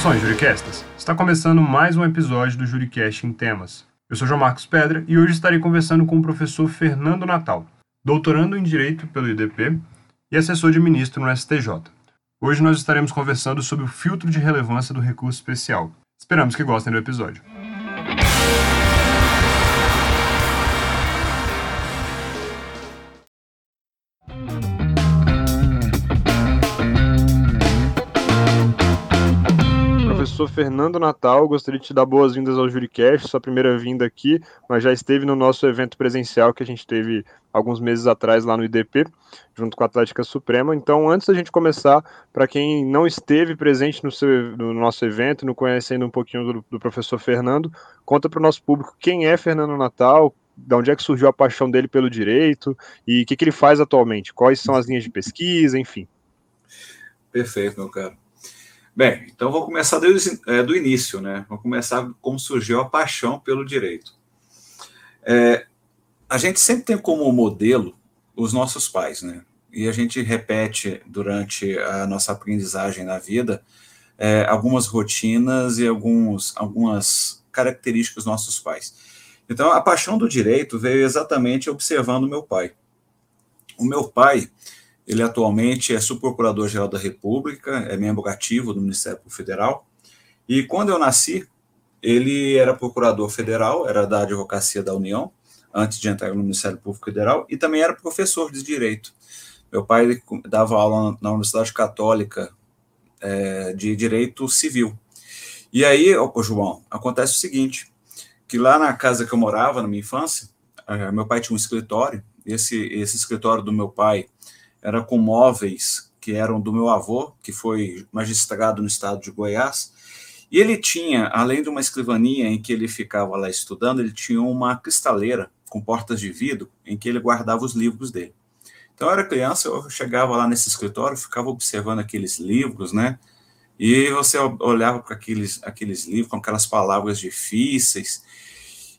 Saudações, Juricastas! Está começando mais um episódio do Juricast em Temas. Eu sou João Marcos Pedra e hoje estarei conversando com o professor Fernando Natal, doutorando em Direito pelo IDP e assessor de ministro no STJ. Hoje nós estaremos conversando sobre o filtro de relevância do recurso especial. Esperamos que gostem do episódio. Professor Fernando Natal, gostaria de te dar boas-vindas ao Juricast, sua primeira vinda aqui, mas já esteve no nosso evento presencial que a gente teve alguns meses atrás lá no IDP, junto com a Atlética Suprema. Então, antes da gente começar, para quem não esteve presente no, seu, no nosso evento, não conhecendo um pouquinho do, do professor Fernando, conta para o nosso público quem é Fernando Natal, de onde é que surgiu a paixão dele pelo direito e o que, que ele faz atualmente, quais são as linhas de pesquisa, enfim. Perfeito, meu caro. Bem, então vou começar desde, é, do início, né? Vou começar como surgiu a paixão pelo direito. É, a gente sempre tem como modelo os nossos pais, né? E a gente repete durante a nossa aprendizagem na vida é, algumas rotinas e alguns, algumas características dos nossos pais. Então, a paixão do direito veio exatamente observando meu pai. O meu pai, ele atualmente é subprocurador-geral da República, é membro ativo do Ministério Federal, e quando eu nasci, ele era procurador federal, era da Advocacia da União, antes de entrar no Ministério Público Federal, e também era professor de Direito. Meu pai dava aula na Universidade Católica é, de Direito Civil. E aí, ô, João, acontece o seguinte, que lá na casa que eu morava, na minha infância, é, meu pai tinha um escritório, esse, esse escritório do meu pai era com móveis que eram do meu avô, que foi magistrado no estado de Goiás, e ele tinha, além de uma escrivaninha em que ele ficava lá estudando, ele tinha uma cristaleira com portas de vidro em que ele guardava os livros dele. Então, eu era criança, eu chegava lá nesse escritório, ficava observando aqueles livros, né? E você olhava para aqueles, aqueles livros com aquelas palavras difíceis.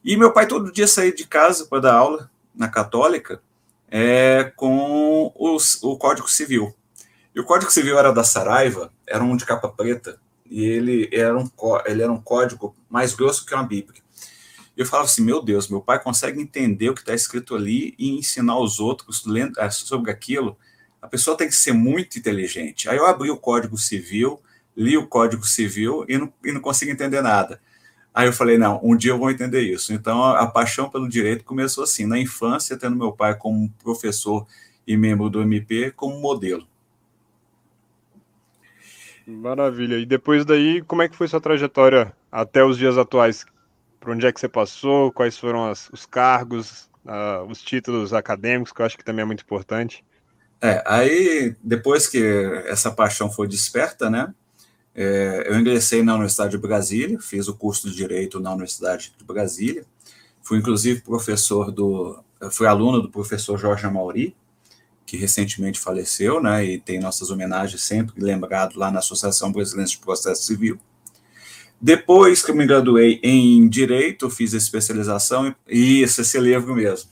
E meu pai todo dia saía de casa para dar aula na Católica é, com os, o Código Civil. E o Código Civil era da Saraiva, era um de capa preta, e ele era um, ele era um código mais grosso que uma Bíblia. Eu falava assim, meu Deus, meu pai consegue entender o que está escrito ali e ensinar os outros eh, sobre aquilo. A pessoa tem que ser muito inteligente. Aí eu abri o Código Civil, li o Código Civil e não, e não consigo entender nada. Aí eu falei, não, um dia eu vou entender isso. Então a, paixão pelo direito começou assim, na infância, tendo meu pai como professor e membro do MP como modelo. Maravilha. E depois daí, como é que foi sua trajetória até os dias atuais? Por onde é que você passou? Quais foram as, os cargos, uh, os títulos acadêmicos, que eu acho que também é muito importante? É, aí depois que essa paixão foi desperta, né? É, eu ingressei na Universidade de Brasília, fiz o curso de Direito na Universidade de Brasília, fui inclusive professor do, fui aluno do professor Jorge Amauri, que recentemente faleceu, né, e tem nossas homenagens sempre lembrado lá na Associação Brasileira de Processo Civil. Depois que eu me graduei em Direito, fiz a especialização, e esse, esse livro mesmo.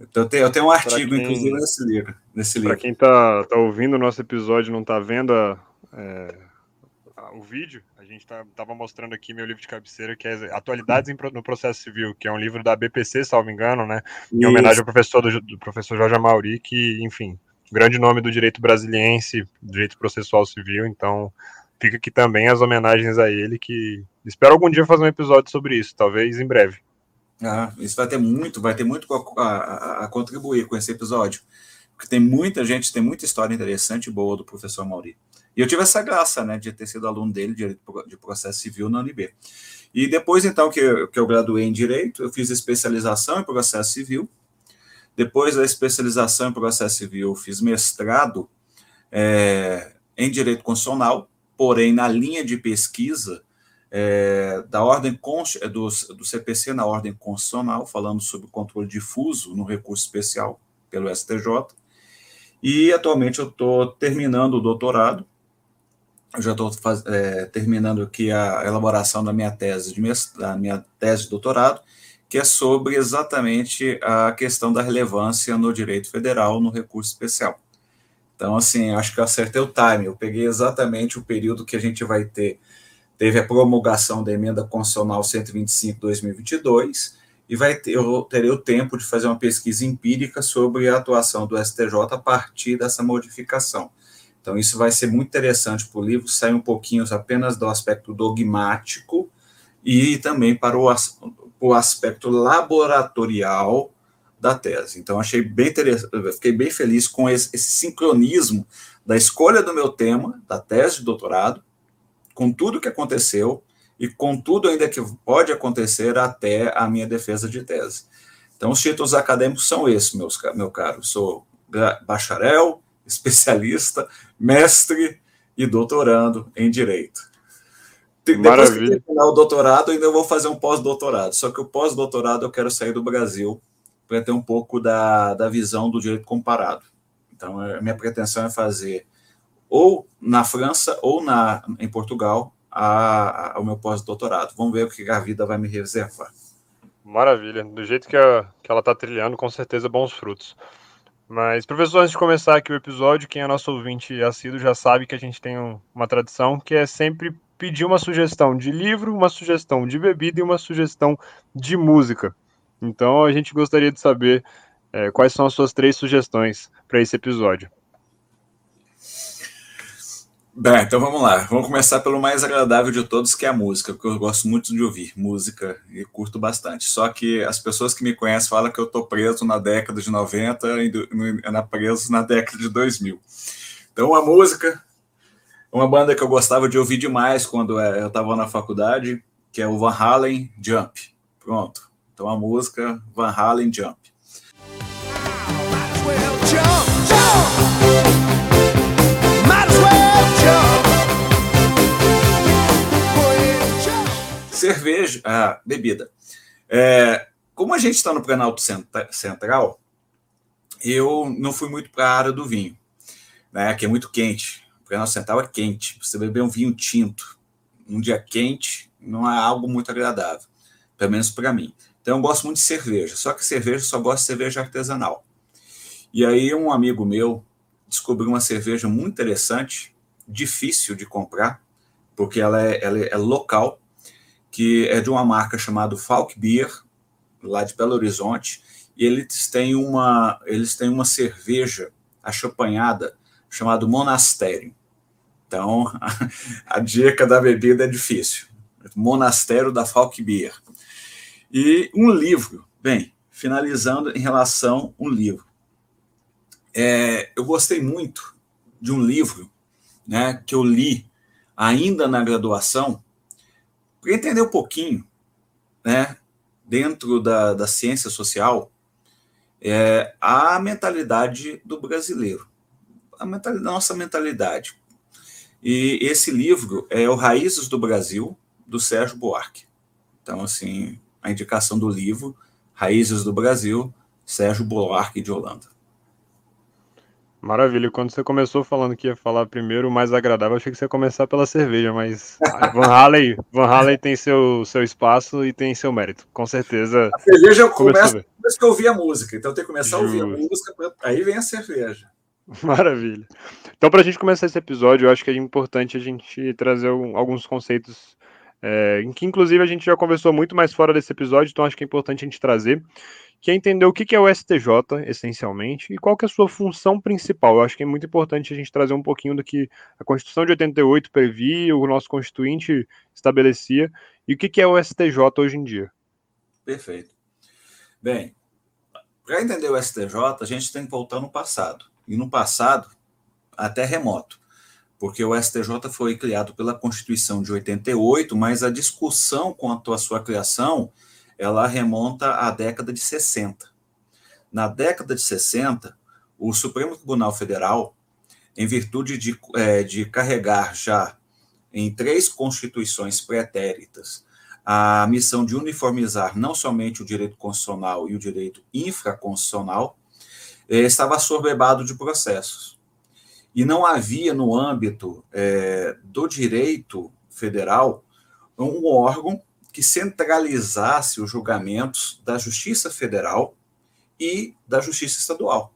Então, eu tenho, eu tenho um artigo, quem, inclusive, nesse livro. Nesse Para quem está tá ouvindo o nosso episódio não está vendo a, é, o vídeo, a gente tá, tava mostrando aqui meu livro de cabeceira, que é Atualidades no Processo Civil, que é um livro da BPC, salvo engano, né? Em Isso. homenagem ao professor, do, do, professor Jorge Amauri, que, enfim, grande nome do direito brasiliense, direito processual civil, então fica aqui também as homenagens a ele, que espero algum dia fazer um episódio sobre isso, talvez em breve. Ah, isso vai ter muito, vai ter muito a, a, a contribuir com esse episódio, porque tem muita gente, tem muita história interessante e boa do professor Mauri. E eu tive essa graça, né, de ter sido aluno dele de, de processo civil na UNB. E depois, então, que eu, que eu graduei em Direito, eu fiz especialização em processo civil. Depois da especialização em processo civil, eu fiz mestrado é, em Direito Constitucional, porém, na linha de pesquisa é, da ordem do, do CPC na ordem constitucional, falando sobre controle difuso no recurso especial pelo STJ. E atualmente eu estou terminando o doutorado eu já estou é, terminando aqui a elaboração da minha tese de da minha tese de doutorado, que é sobre exatamente a questão da relevância no direito federal no recurso especial. Então, assim, acho que eu acertei o time. Eu peguei exatamente o período que a gente vai ter. Teve a promulgação da emenda constitucional 125/2022 e vai ter, eu terei o tempo de fazer uma pesquisa empírica sobre a atuação do STJ a partir dessa modificação. Então, isso vai ser muito interessante para o livro, sair um pouquinho apenas do aspecto dogmático e também para o, o aspecto laboratorial da tese. Então, achei bem interessante, fiquei bem feliz com esse, esse, sincronismo da escolha do meu tema, da tese de doutorado, com tudo que aconteceu e com tudo ainda que pode acontecer até a minha defesa de tese. Então, os títulos acadêmicos são esses, meus, meu caro. Sou bacharel, especialista, mestre e doutorando em Direito. Depois que terminar o doutorado, ainda vou fazer um pós-doutorado. Só que o pós-doutorado eu quero sair do Brasil para ter um pouco da, da visão do direito comparado. Então, a minha pretensão é fazer ou na França ou na, em Portugal a, a, o meu pós-doutorado. Vamos ver o que a vida vai me reservar. Maravilha. Do jeito que, a, que ela está trilhando, com certeza bons frutos. Mas, professor, antes de começar aqui o episódio, quem é nosso ouvinte assíduo já sabe que a gente tem um, uma tradição que é sempre pedir uma sugestão de livro, uma sugestão de bebida e uma sugestão de música. Então, a gente gostaria de saber é, quais são as suas três sugestões para esse episódio. Bem, então vamos lá. Vamos começar pelo mais agradável de todos, que é a música, porque eu gosto muito de ouvir música e curto bastante. Só que as pessoas que me conhecem falam que eu estou preso na década de 90 e na preso na década de 2000. Então, a música, uma banda que eu gostava de ouvir demais quando é, eu estava na faculdade, que é o Van Halen Jump. Pronto. Então, a música Van Halen Jump. jump, cerveja, a bebida. É, como a gente está no Planalto Central, eu não fui muito para a área do vinho, né, que é muito quente. O Planalto Central é quente. Você beber um vinho tinto num dia quente não é algo muito agradável, pelo menos para mim. Então eu gosto muito de cerveja, só que cerveja só gosto de cerveja artesanal. E aí um amigo meu descobriu uma cerveja muito interessante, difícil de comprar, porque ela é, ela é local, que é de uma marca chamada Falk Beer, lá de Belo Horizonte, e eles têm uma, eles têm uma cerveja achampanhada chamada Monastério. Então, a, a, dica da bebida é difícil. Monastério da Falk Beer. E um livro, bem, finalizando em relação um livro. É, eu gostei muito de um livro né, que eu li ainda na graduação, para entender um pouquinho, né, dentro da, da ciência social, é, a mentalidade do brasileiro, a mentalidade, nossa mentalidade. E esse livro é o Raízes do Brasil, do Sérgio Buarque. Então, assim, a indicação do livro, Raízes do Brasil, Sérgio Buarque de Holanda. Maravilha. Quando você começou falando que ia falar primeiro o mais agradável, achei que você ia começar pela cerveja, mas Van Halen, Van Halen tem seu, seu espaço e tem seu mérito. Com certeza. A cerveja eu começo depois que eu ouvi a música, então tem que começar Justo. a ouvir a música, aí vem a cerveja. Maravilha. Então, para a gente começar esse episódio, eu acho que é importante a gente trazer alguns conceitos é, em que, inclusive, a gente já conversou muito mais fora desse episódio, então acho que é importante a gente trazer que é entender o que é o STJ, essencialmente, e qual que é a sua função principal. Eu acho que é muito importante a gente trazer um pouquinho do que a Constituição de 88 previa, o nosso Constituinte estabelecia, e o que é o STJ hoje em dia. Perfeito. Bem, para entender o STJ, a gente tem que voltar no passado. E no passado, até remoto. Porque o STJ foi criado pela Constituição de 88, mas a discussão quanto à sua criação ela remonta à década de 60. Na década de 60, o Supremo Tribunal Federal, em virtude de, é, de carregar já em três constituições pretéritas a missão de uniformizar não somente o direito constitucional e o direito infraconstitucional, é, estava assoberbado de processos. E não havia no âmbito é, do direito federal um órgão que centralizasse os julgamentos da Justiça Federal e da Justiça Estadual.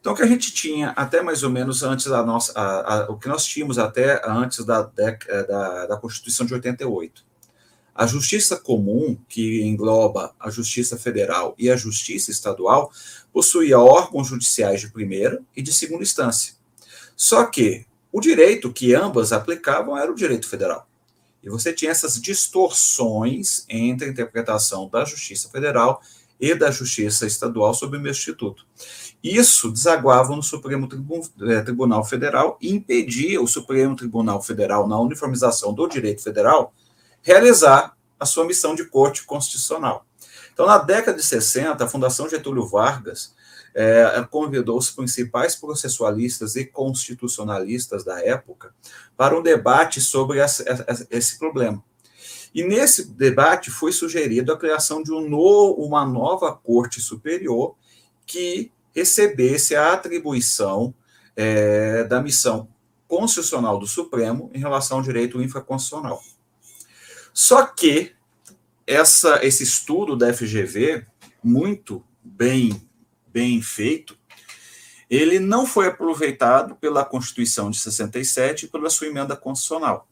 Então, o que a gente tinha até mais ou menos antes da nossa. A, a, o que nós tínhamos até antes da, eh, da, da Constituição de 88. A justiça comum, que engloba a justiça federal e a justiça estadual, possuía órgãos judiciais de primeira e de segunda instância. Só que o direito que ambas aplicavam era o direito federal. E você tinha essas distorções entre a interpretação da justiça federal e da justiça estadual sobre o mesmo instituto. Isso desaguava no Supremo eh, Tribunal Federal e impedia o Supremo Tribunal Federal, na uniformização do direito federal, realizar a sua missão de corte constitucional. Então, na década de 60, a Fundação Getúlio Vargas é, convidou os principais processualistas e constitucionalistas da época para um debate sobre esse, problema. E nesse debate foi sugerido a criação de um no, uma nova Corte Superior que recebesse a atribuição é, da missão constitucional do Supremo em relação ao direito infraconstitucional. Só que essa, esse estudo da FGV, muito bem, bem feito, ele não foi aproveitado pela Constituição de 67 e pela sua emenda constitucional.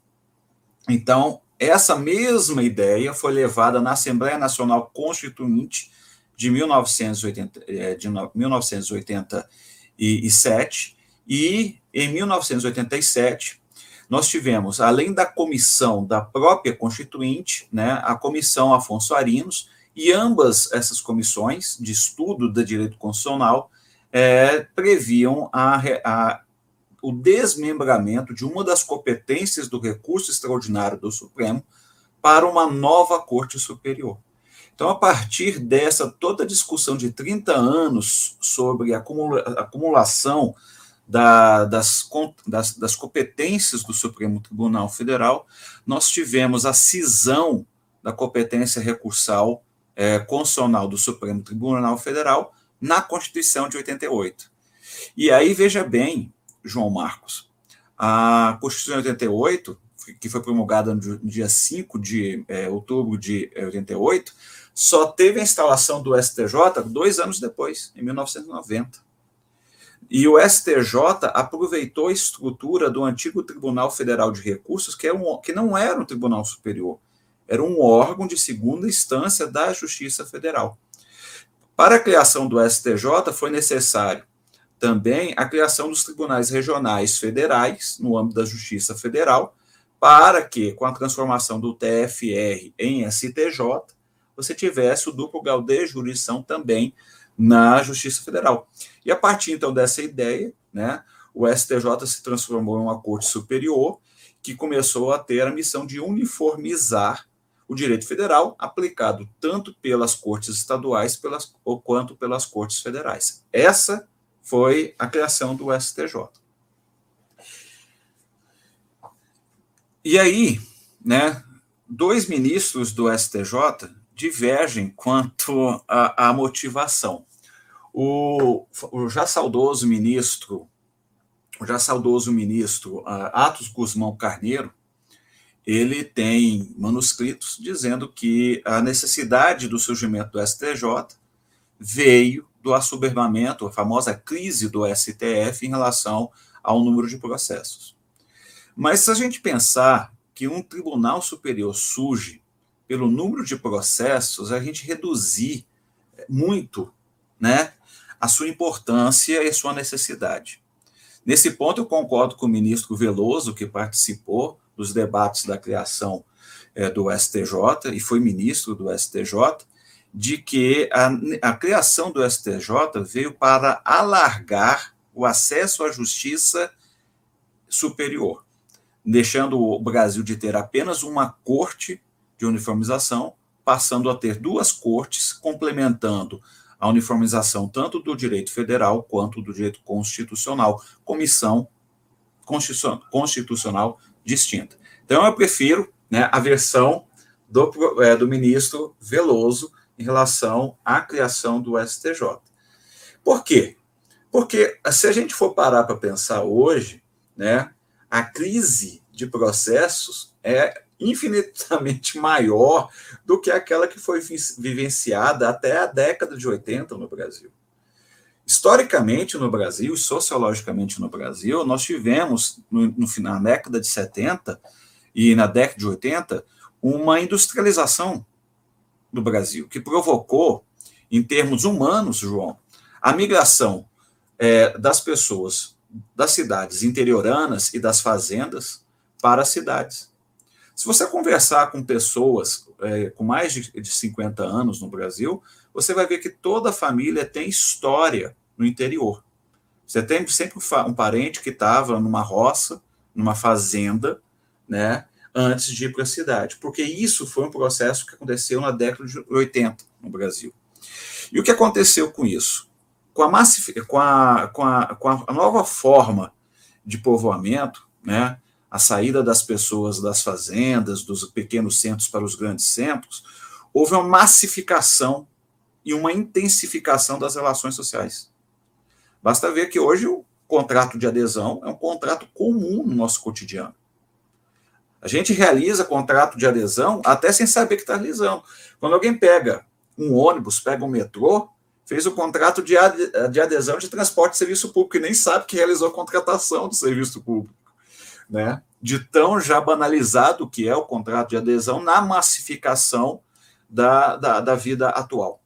Então, essa mesma ideia foi levada na Assembleia Nacional Constituinte de 1980, é, de 1987 e em 1987 nós tivemos, além da comissão da própria Constituinte, né, a comissão Afonso Arinos, e ambas essas comissões de estudo do direito constitucional é, previam a, a o desmembramento de uma das competências do recurso extraordinário do Supremo para uma nova Corte Superior. Então, a partir dessa toda a discussão de 30 anos sobre a acumulação da, das, das, das, competências do Supremo Tribunal Federal, nós tivemos a cisão da competência recursal é, constitucional do Supremo Tribunal Federal na Constituição de 88. E aí, veja bem, João Marcos. A Constituição de 88, que foi promulgada no dia 5 de é, outubro de 88, só teve a instalação do STJ dois anos depois, em 1990. E o STJ aproveitou a estrutura do antigo Tribunal Federal de Recursos, que, é um, que não era um tribunal superior, era um órgão de segunda instância da Justiça Federal. Para a criação do STJ, foi necessário também a criação dos tribunais regionais federais, no âmbito da Justiça Federal, para que, com a transformação do TFR em STJ, você tivesse o duplo grau de jurisdição também na Justiça Federal. E a partir, então, dessa ideia, né, o STJ se transformou em uma corte superior que começou a ter a missão de uniformizar o direito federal aplicado tanto pelas cortes estaduais pelas, quanto pelas cortes federais. Essa foi a criação do STJ. E aí, né, dois ministros do STJ divergem quanto à, motivação. O, o, já saudoso ministro, o já saudoso ministro uh, Atos Guzmão Carneiro, ele tem manuscritos dizendo que a necessidade do surgimento do STJ veio do assoberbamento, a famosa crise do STF em relação ao número de processos. Mas se a gente pensar que um tribunal superior surge pelo número de processos, a gente reduzir muito né, a sua importância e a sua necessidade. Nesse ponto, eu concordo com o ministro Veloso, que participou dos debates da criação é, do STJ e foi ministro do STJ, de que a, a criação do STJ veio para alargar o acesso à justiça superior, deixando o Brasil de ter apenas uma corte de uniformização, passando a ter duas cortes, complementando a uniformização tanto do direito federal quanto do direito constitucional, comissão constitucional distinta. Então, eu prefiro né, a versão do, é, do ministro Veloso, em relação à criação do STJ. Por quê? Porque se a gente for parar para pensar hoje, né, a crise de processos é infinitamente maior do que aquela que foi vivenciada até a década de 80 no Brasil. Historicamente no Brasil, sociologicamente no Brasil, nós tivemos, no, no, na década de 70 e na década de 80, uma industrialização do Brasil, que provocou, em termos humanos, João, a migração é, das pessoas das cidades interioranas e das fazendas para as cidades. Se você conversar com pessoas é, com mais de, de 50 anos no Brasil, você vai ver que toda família tem história no interior. Você tem sempre um parente que estava numa roça, numa fazenda, né, antes de ir para a cidade, porque isso foi um processo que aconteceu na década de 80 no Brasil. E o que aconteceu com isso? Com a, massif... com a, com a, com a nova forma de povoamento, né, a saída das pessoas das fazendas, dos pequenos centros para os grandes centros, houve uma massificação e uma intensificação das relações sociais. Basta ver que hoje o contrato de adesão é um contrato comum no nosso cotidiano. A gente realiza contrato de adesão até sem saber que está realizando. Quando alguém pega um ônibus, pega um metrô, fez o contrato de, adesão de transporte de serviço público e nem sabe que realizou a contratação do serviço público. Né? De tão já banalizado que é o contrato de adesão na massificação da, da, da vida atual.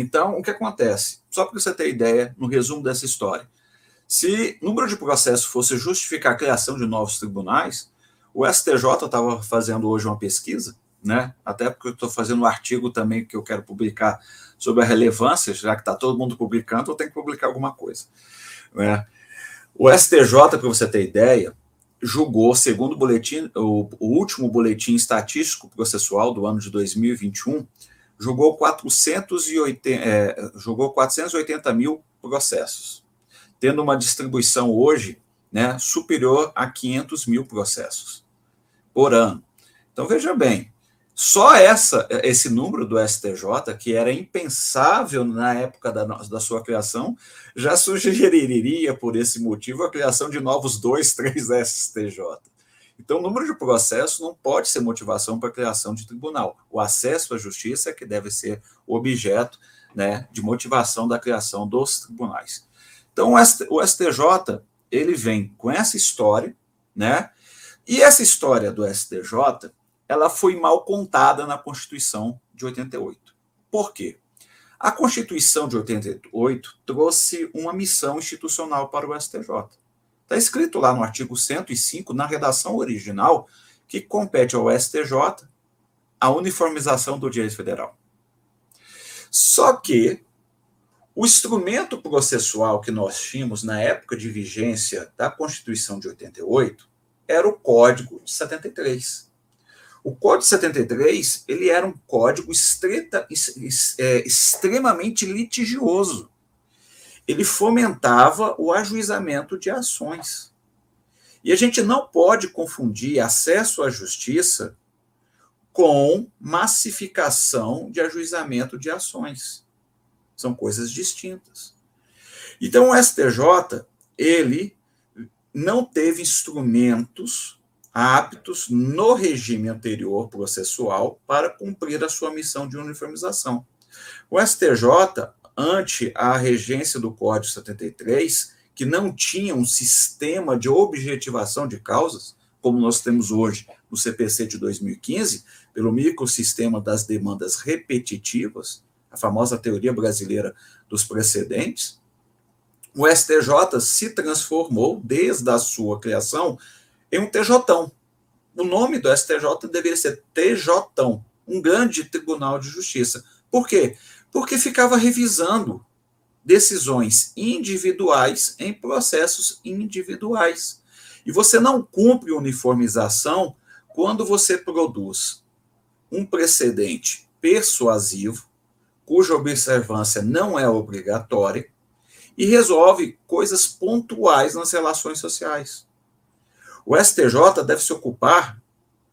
Então, o que acontece? Só para você ter ideia, no resumo dessa história. Se o número de processos fosse justificar a criação de novos tribunais, o STJ estava fazendo hoje uma pesquisa, né? até porque eu estou fazendo um artigo também que eu quero publicar sobre a relevância, já que está todo mundo publicando, eu tenho que publicar alguma coisa. Né? O STJ, para você ter ideia, julgou, segundo o boletim, o, o último boletim estatístico processual do ano de 2021, julgou 480, é, julgou 480 mil processos, tendo uma distribuição hoje né, superior a 500 mil processos por ano. Então, veja bem, só essa, esse número do STJ, que era impensável na época da, da sua criação, já sugeriria, por esse motivo, a criação de novos dois, três STJ. Então, o número de processos não pode ser motivação para a criação de tribunal. O acesso à justiça é que deve ser o objeto né, de motivação da criação dos tribunais. Então, o STJ ele vem com essa história, né? E essa história do STJ, ela foi mal contada na Constituição de 88. Por quê? A Constituição de 88 trouxe uma missão institucional para o STJ. Está escrito lá no artigo 105, na redação original, que compete ao STJ a uniformização do direito federal. Só que o instrumento processual que nós tínhamos na época de vigência da Constituição de 88 era o Código de 73. O Código de 73 ele era um código estreta, é, extremamente litigioso ele fomentava o ajuizamento de ações. E a gente não pode confundir acesso à justiça com massificação de ajuizamento de ações. São coisas distintas. Então o STJ, ele não teve instrumentos aptos no regime anterior processual para cumprir a sua missão de uniformização. O STJ ante a regência do Código 73, que não tinha um sistema de objetivação de causas, como nós temos hoje no CPC de 2015, pelo microsistema das demandas repetitivas, a famosa teoria brasileira dos precedentes, o STJ se transformou, desde a sua criação, em um TJ. O nome do STJ deveria ser TJ, um grande tribunal de justiça. Por quê? Porque ficava revisando decisões individuais em processos individuais. E você não cumpre uniformização quando você produz um precedente persuasivo, cuja observância não é obrigatória, e resolve coisas pontuais nas relações sociais. O STJ deve se ocupar,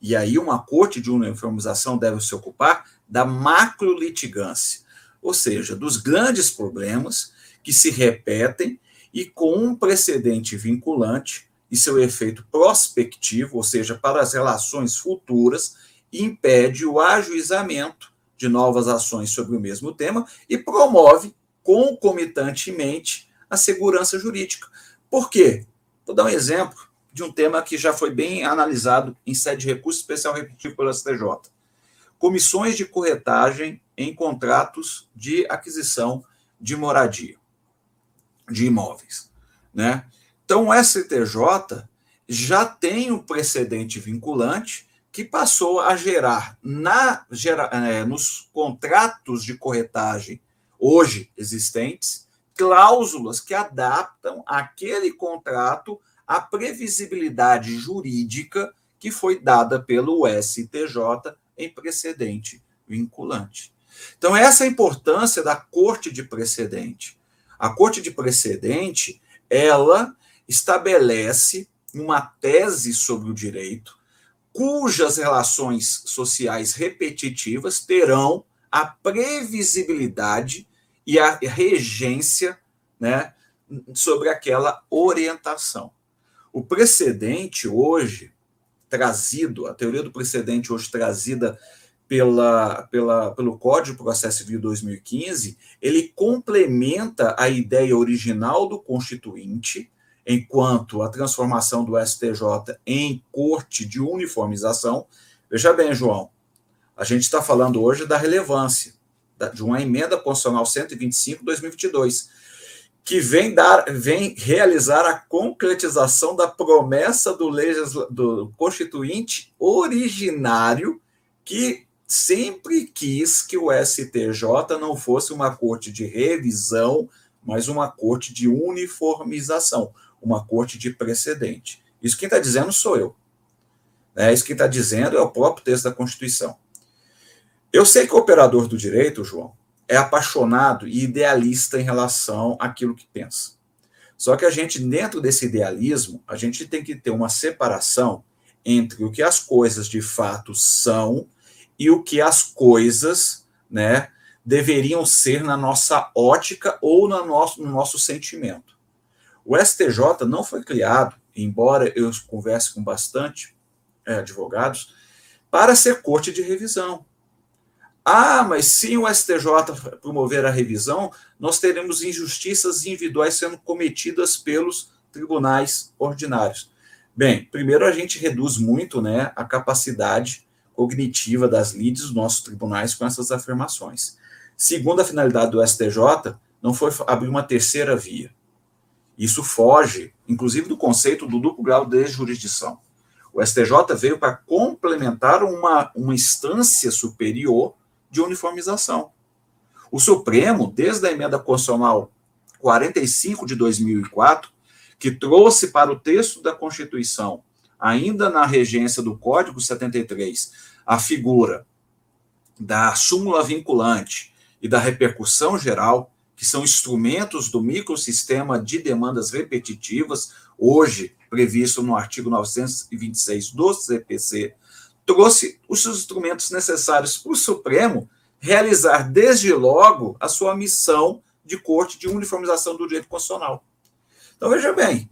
e aí uma corte de uniformização deve se ocupar, da macro-litigância ou seja, dos grandes problemas que se repetem e com um precedente vinculante e seu efeito prospectivo, ou seja, para as relações futuras, impede o ajuizamento de novas ações sobre o mesmo tema e promove concomitantemente a segurança jurídica. Por quê? Vou dar um exemplo de um tema que já foi bem analisado em sede de recurso especial repetido pelo STJ. Comissões de corretagem em contratos de aquisição de moradia, de imóveis. Né? Então, o STJ já tem um precedente vinculante que passou a gerar na, gera, é, nos contratos de corretagem hoje existentes cláusulas que adaptam aquele contrato à previsibilidade jurídica que foi dada pelo STJ em precedente vinculante. Então, essa é a importância da corte de precedente. A corte de precedente, ela estabelece uma tese sobre o direito, cujas relações sociais repetitivas terão a previsibilidade e a regência né, sobre aquela orientação. O precedente hoje, trazido, a teoria do precedente hoje trazida pela, pela, pelo Código Processo Civil 2015, ele complementa a ideia original do Constituinte, enquanto a transformação do STJ em corte de uniformização. Veja bem, João, a gente está falando hoje da relevância de uma emenda constitucional 125/2022, que vem dar, vem realizar a concretização da promessa do, legisla, do constituinte originário que sempre quis que o STJ não fosse uma corte de revisão, mas uma corte de uniformização, uma corte de precedente. Isso quem está dizendo sou eu. É, isso quem está dizendo é o próprio texto da Constituição. Eu sei que o operador do direito, João, é apaixonado e idealista em relação àquilo que pensa. Só que a gente, dentro desse idealismo, a gente tem que ter uma separação entre o que as coisas de fato são e o que as coisas, né, deveriam ser na nossa ótica ou no nosso, no nosso sentimento. O STJ não foi criado, embora eu converse com bastante é, advogados, para ser corte de revisão. Ah, mas se o STJ promover a revisão, nós teremos injustiças individuais sendo cometidas pelos tribunais ordinários. Bem, primeiro a gente reduz muito né, a capacidade cognitiva das lides dos nossos tribunais com essas afirmações. Segundo, a finalidade do STJ não foi abrir uma terceira via. Isso foge, inclusive, do conceito do duplo grau de jurisdição. O STJ veio para complementar uma, uma instância superior de uniformização. O Supremo, desde a emenda constitucional 45 de 2004, que trouxe para o texto da Constituição, ainda na regência do Código 73, a figura da súmula vinculante e da repercussão geral, que são instrumentos do microsistema de demandas repetitivas, hoje previsto no artigo 926 do CPC, trouxe os instrumentos necessários para o Supremo realizar desde logo a sua missão de corte de uniformização do direito constitucional. Então veja bem,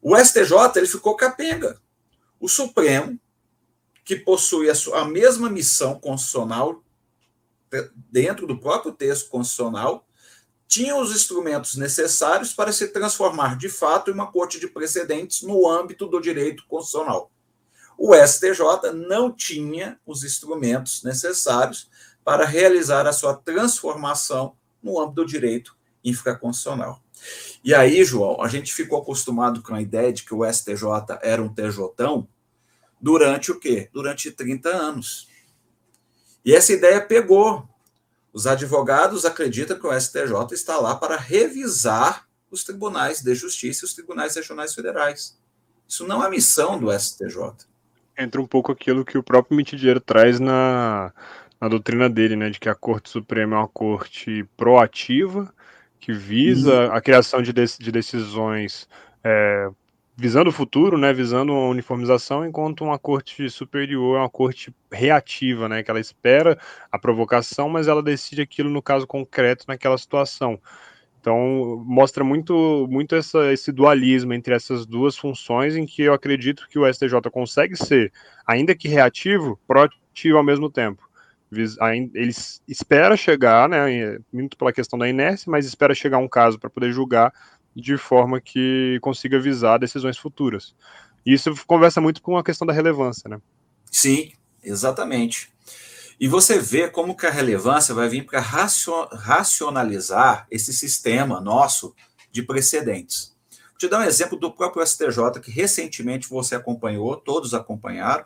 o STJ ele ficou capenga. O Supremo, que possui a, sua, a mesma missão constitucional dentro do próprio texto constitucional, tinha os instrumentos necessários para se transformar de fato em uma corte de precedentes no âmbito do direito constitucional. O STJ não tinha os instrumentos necessários para realizar a sua transformação no âmbito do direito infraconstitucional. E aí, João, a gente ficou acostumado com a ideia de que o STJ era um TJão durante o quê? Durante 30 anos. E essa ideia pegou. Os advogados acreditam que o STJ está lá para revisar os tribunais de justiça e os tribunais regionais federais. Isso não é missão do STJ entra um pouco aquilo que o próprio Mitidiero traz na, na doutrina dele, né, de que a Corte Suprema é uma corte proativa, que visa uhum. a criação de, de decisões é, visando o futuro, né, visando a uniformização, enquanto uma corte superior é uma corte reativa, né, que ela espera a provocação, mas ela decide aquilo no caso concreto naquela situação. Então, mostra muito, muito essa, esse dualismo entre essas duas funções, em que eu acredito que o STJ consegue ser, ainda que reativo, proativo ao mesmo tempo, ele espera chegar, né, muito pela questão da inércia, mas espera chegar um caso para poder julgar de forma que consiga visar decisões futuras. E isso conversa muito com a questão da relevância, né? Sim, exatamente. E você vê como que a relevância vai vir para racionalizar esse sistema nosso de precedentes. Vou te dar um exemplo do próprio STJ, que recentemente você acompanhou, todos acompanharam,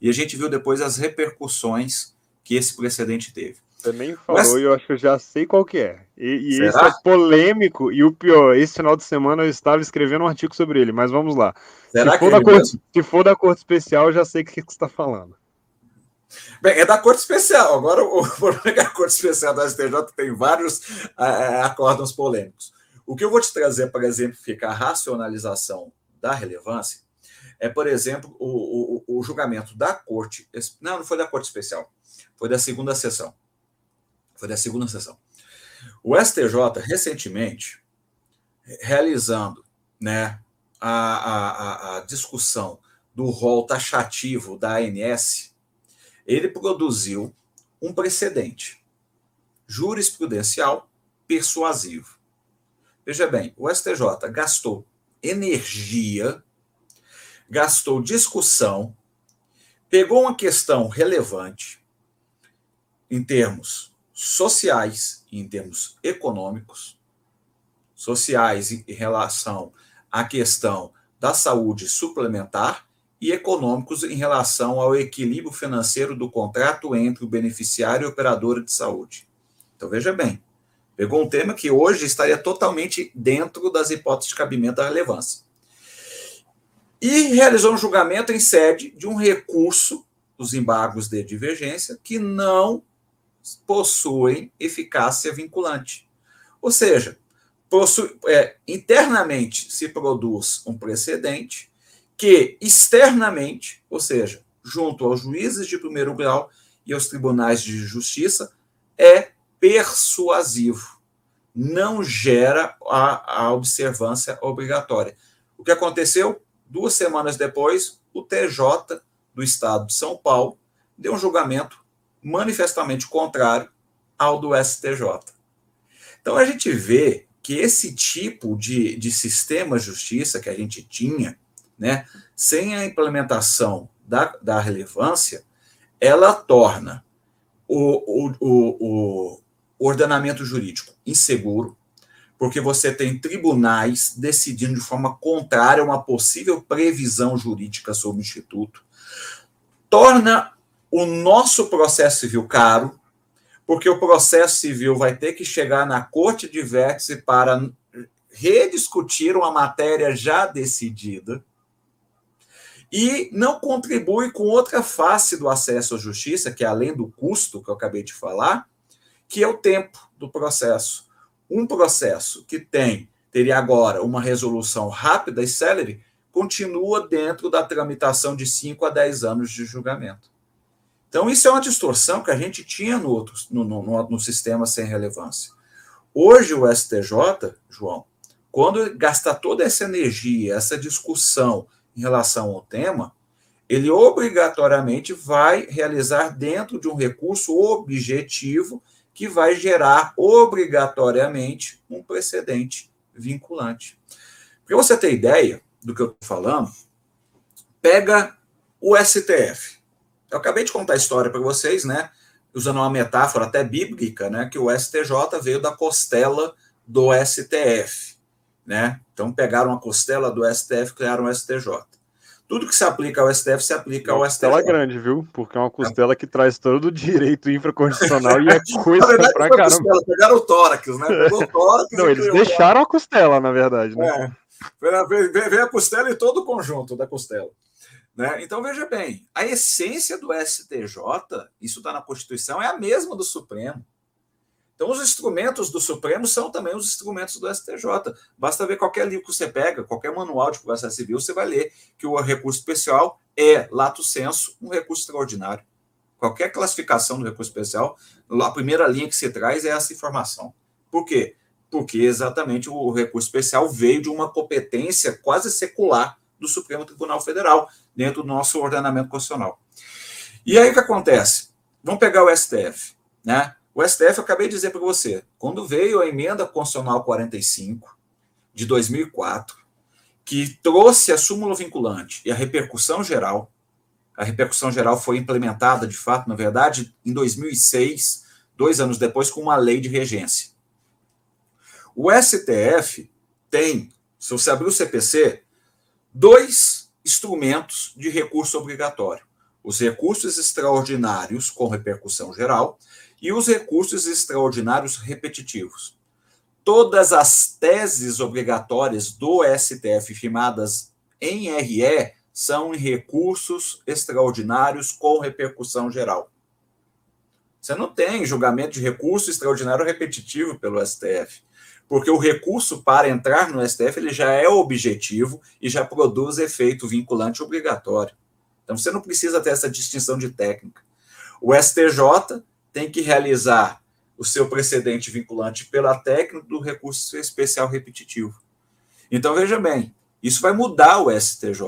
e a gente viu depois as repercussões que esse precedente teve. Você nem falou Mas... e eu acho que eu já sei qual que é. E, e esse é polêmico, e o pior, esse final de semana eu estava escrevendo um artigo sobre ele, mas vamos lá. Será se, for da corte, se for da corte especial, eu já sei o que, que você está falando. Bem, é da Corte Especial. Agora, o problema é que a Corte Especial da STJ tem vários é, acórdãos polêmicos. O que eu vou te trazer para exemplificar a racionalização da relevância é, por exemplo, o, o, o julgamento da Corte. Não, não foi da Corte Especial, foi da segunda sessão. Foi da segunda sessão. O STJ, recentemente, realizando né, a, a, a discussão do rol taxativo da ANS, ele produziu um precedente jurisprudencial persuasivo. Veja bem, o STJ gastou energia, gastou discussão, pegou uma questão relevante em termos sociais em termos econômicos, sociais em relação à questão da saúde suplementar e econômicos em relação ao equilíbrio financeiro do contrato entre o beneficiário e a operadora de saúde. Então, veja bem, pegou um tema que hoje estaria totalmente dentro das hipóteses de cabimento da relevância. E realizou um julgamento em sede de um recurso, os embargos de divergência, que não possuem eficácia vinculante. Ou seja, possui, é, internamente se produz um precedente que externamente, ou seja, junto aos juízes de primeiro grau e aos tribunais de justiça, é persuasivo, não gera a, a observância obrigatória. O que aconteceu? Duas semanas depois, o TJ do Estado de São Paulo deu um julgamento manifestamente contrário ao do STJ. Então a gente vê que esse tipo de, de sistema justiça que a gente tinha, né, sem a implementação da, da relevância, ela torna o, o, o, o ordenamento jurídico inseguro, porque você tem tribunais decidindo de forma contrária a uma possível previsão jurídica sobre o Instituto, torna o nosso processo civil caro, porque o processo civil vai ter que chegar na corte de vértice para rediscutir uma matéria já decidida e não contribui com outra face do acesso à justiça, que é além do custo que eu acabei de falar, que é o tempo do processo. Um processo que tem teria agora uma resolução rápida e célere, continua dentro da tramitação de 5 a 10 anos de julgamento. Então, isso é uma distorção que a gente tinha no, outro, no, no, no sistema sem relevância. Hoje, o STJ, João, quando gasta toda essa energia, essa discussão em relação ao tema, ele obrigatoriamente vai realizar dentro de um recurso objetivo que vai gerar obrigatoriamente um precedente vinculante. Para você ter ideia do que eu estou falando, pega o STF. Eu acabei de contar a história para vocês, né? Usando uma metáfora até bíblica, né? Que o STJ veio da costela do STF, né? Então pegaram a costela do STF e criaram o STJ. Tudo que se aplica ao STF se aplica ao STF. Costela grande, viu? Porque é uma costela é. que traz todo o direito infraconstitucional e é coisa verdade, pra caramba. Costela, pegaram o tórax, né? Pegou o tórax Não, eles deixaram a costela, na verdade, né? É. Veio a costela e todo o conjunto da costela. Né? Então, veja bem, a essência do STJ, isso está na Constituição, é a mesma do Supremo. Então, os instrumentos do Supremo são também os instrumentos do STJ. Basta ver qualquer livro que você pega, qualquer manual de processo civil, você vai ler que o recurso especial é, lato senso, um recurso extraordinário. Qualquer classificação do recurso especial, a primeira linha que se traz é essa informação. Por quê? Porque exatamente o recurso especial veio de uma competência quase secular do Supremo Tribunal Federal, dentro do nosso ordenamento constitucional. E aí o que acontece? vamos pegar o STF, né? O STF, eu acabei de dizer para você, quando veio a emenda constitucional 45 de 2004, que trouxe a súmula vinculante e a repercussão geral, a repercussão geral foi implementada, de fato, na verdade, em 2006, dois anos depois, com uma lei de regência. O STF tem, se você abrir o CPC, dois instrumentos de recurso obrigatório: os recursos extraordinários com repercussão geral e os recursos extraordinários repetitivos. Todas as teses obrigatórias do STF firmadas em RE são em recursos extraordinários com repercussão geral. Você não tem julgamento de recurso extraordinário repetitivo pelo STF porque o recurso para entrar no STF ele já é objetivo e já produz efeito vinculante obrigatório. Então você não precisa ter essa distinção de técnica. O STJ tem que realizar o seu precedente vinculante pela técnica do recurso especial repetitivo. Então veja bem, isso vai mudar o STJ.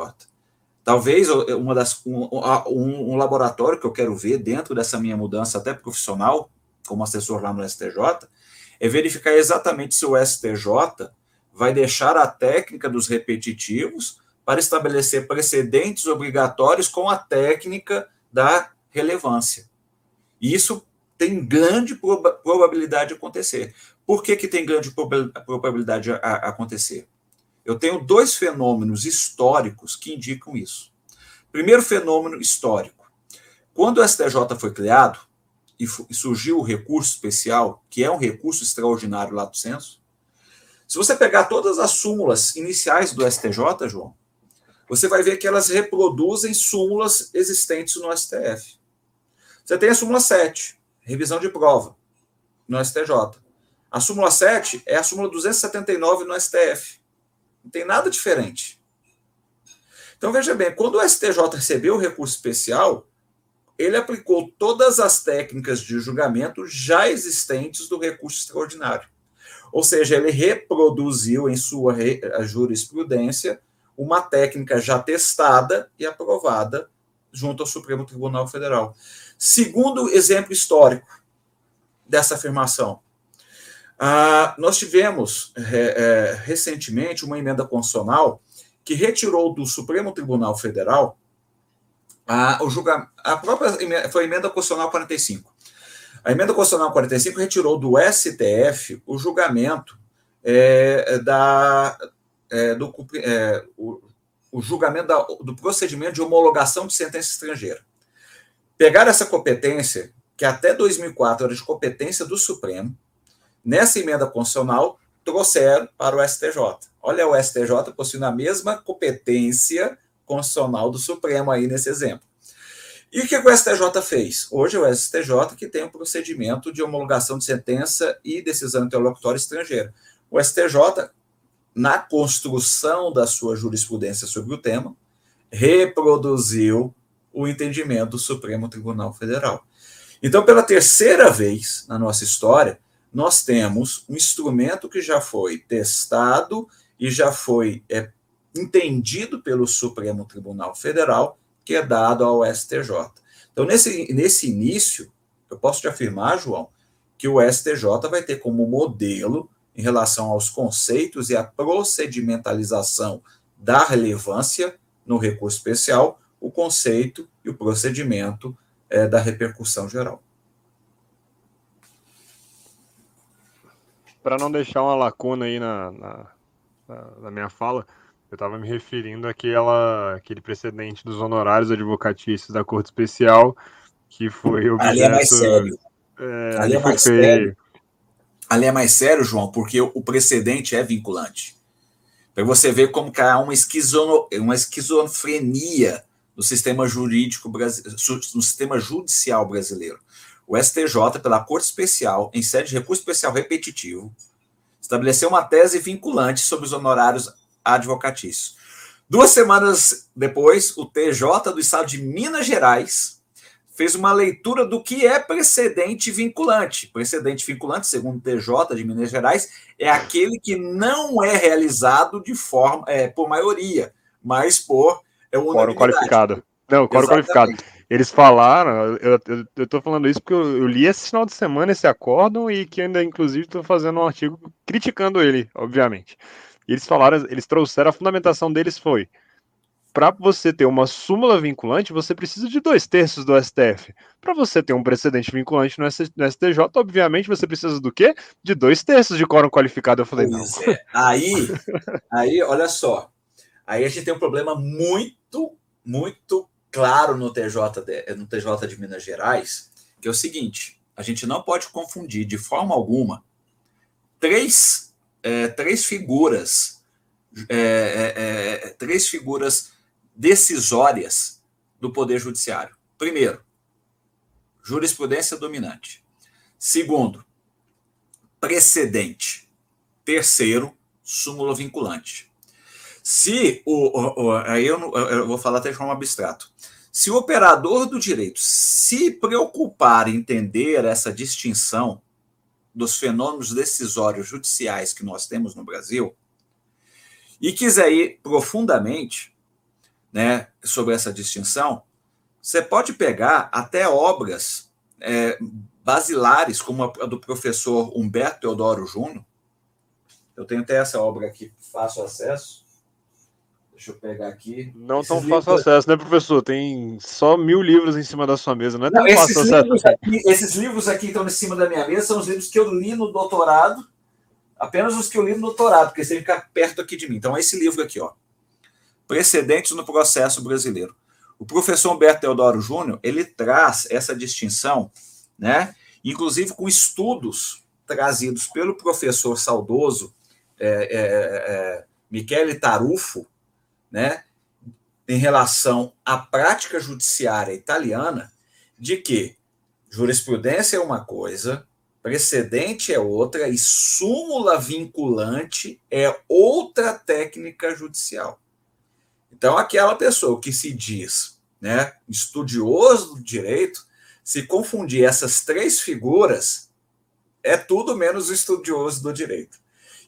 Talvez uma das, um, um, laboratório que eu quero ver dentro dessa minha mudança até profissional, como assessor lá no STJ, é verificar exatamente se o STJ vai deixar a técnica dos repetitivos para estabelecer precedentes obrigatórios com a técnica da relevância. Isso tem grande probabilidade de acontecer. Por que, que tem grande probabilidade de acontecer? Eu tenho dois fenômenos históricos que indicam isso. Primeiro fenômeno histórico. Quando o STJ foi criado, e, surgiu o recurso especial, que é um recurso extraordinário lá do censo, se você pegar todas as súmulas iniciais do STJ, João, você vai ver que elas reproduzem súmulas existentes no STF. Você tem a súmula 7, revisão de prova, no STJ. A súmula 7 é a súmula 279 no STF. Não tem nada diferente. Então, veja bem, quando o STJ recebeu o recurso especial, ele aplicou todas as técnicas de julgamento já existentes do recurso extraordinário. Ou seja, ele reproduziu em sua jurisprudência uma técnica já testada e aprovada junto ao Supremo Tribunal Federal. Segundo exemplo histórico dessa afirmação, ah, nós tivemos é, é, recentemente uma emenda constitucional que retirou do Supremo Tribunal Federal a, o julga, a própria foi a emenda constitucional 45. A emenda constitucional 45 retirou do STF o julgamento é, da, é, do é, o, o, julgamento da, do procedimento de homologação de sentença estrangeira. Pegaram essa competência, que até 2004 era de competência do Supremo, nessa emenda constitucional trouxeram para o STJ. Olha, o STJ possuindo a mesma competência Constitucional do Supremo aí nesse exemplo. E o que o STJ fez? Hoje é o STJ que tem o um procedimento de homologação de sentença e decisão interlocutória estrangeira. O STJ, na construção da sua jurisprudência sobre o tema, reproduziu o entendimento do Supremo Tribunal Federal. Então, pela terceira vez na nossa história, nós temos um instrumento que já foi testado e já foi é, entendido pelo Supremo Tribunal Federal, que é dado ao STJ. Então, nesse, nesse início, eu posso te afirmar, João, que o STJ vai ter como modelo, em relação aos conceitos e à procedimentalização da relevância no recurso especial, o conceito e o procedimento é, da repercussão geral. Para não deixar uma lacuna aí na, na, na minha fala, eu estava me referindo àquela, àquele precedente dos honorários advocatícios da Corte Especial, que foi objeto... Ali é mais sério. É, ali, é mais sério. Ali é mais sério, João, porque o precedente é vinculante. Para você ver como que há uma, esquizono, uma esquizofrenia no sistema jurídico brasileiro, no sistema judicial brasileiro. O STJ, pela Corte Especial, em sede de recurso especial repetitivo, estabeleceu uma tese vinculante sobre os honorários advocatício. Duas semanas depois, o TJ do Estado de Minas Gerais fez uma leitura do que é precedente vinculante. Precedente vinculante, segundo o TJ de Minas Gerais, é aquele que não é realizado de forma é, por maioria, mas por é, qualificado. Não, quórum qualificado. Eles falaram, eu, eu, eu tô falando isso porque eu, eu, li esse final de semana esse acórdão e que ainda, inclusive, estou fazendo um artigo criticando ele, obviamente. E eles falaram, eles trouxeram, a fundamentação deles foi: para você ter uma súmula vinculante, você precisa de dois terços do STF. Para você ter um precedente vinculante no, STJ, obviamente você precisa do quê? De dois terços de quórum qualificado. Eu falei, pois não. É. Aí, aí, olha só. Aí a gente tem um problema muito, muito claro no TJ, de, no TJ de Minas Gerais, que é o seguinte: a gente não pode confundir de forma alguma três, é, três figuras, é, é, é três figuras decisórias do Poder Judiciário. Primeiro, jurisprudência dominante. Segundo, precedente. Terceiro, súmula vinculante. Se o, o, aí eu, eu, vou falar até de forma abstrato. Se o operador do direito se preocupar em entender essa distinção dos fenômenos decisórios judiciais que nós temos no Brasil e quiser ir profundamente, né, sobre essa distinção, você pode pegar até obras é, basilares, como a do professor Humberto Teodoro Júnior. Eu tenho até essa obra aqui, fácil acesso. Deixa eu pegar aqui. Não tão livros... fácil acesso, né, professor? Tem só mil livros em cima da sua mesa, não é tão não, fácil esses acesso. Livros aqui, esses livros aqui que estão em cima da minha mesa são os livros que eu li no doutorado, apenas os que eu li no doutorado, porque você fica perto aqui de mim. Então, é esse livro aqui, ó precedentes no processo brasileiro. O professor Humberto Teodoro Júnior, ele traz essa distinção, né? inclusive com estudos trazidos pelo professor saudoso é, é, é, Michele Tarufo, né? em relação à prática judiciária italiana, de que jurisprudência é uma coisa, precedente é outra e súmula vinculante é outra técnica judicial. Então, aquela pessoa que se diz né, estudioso do direito, se confundir essas três figuras, é tudo menos estudioso do direito.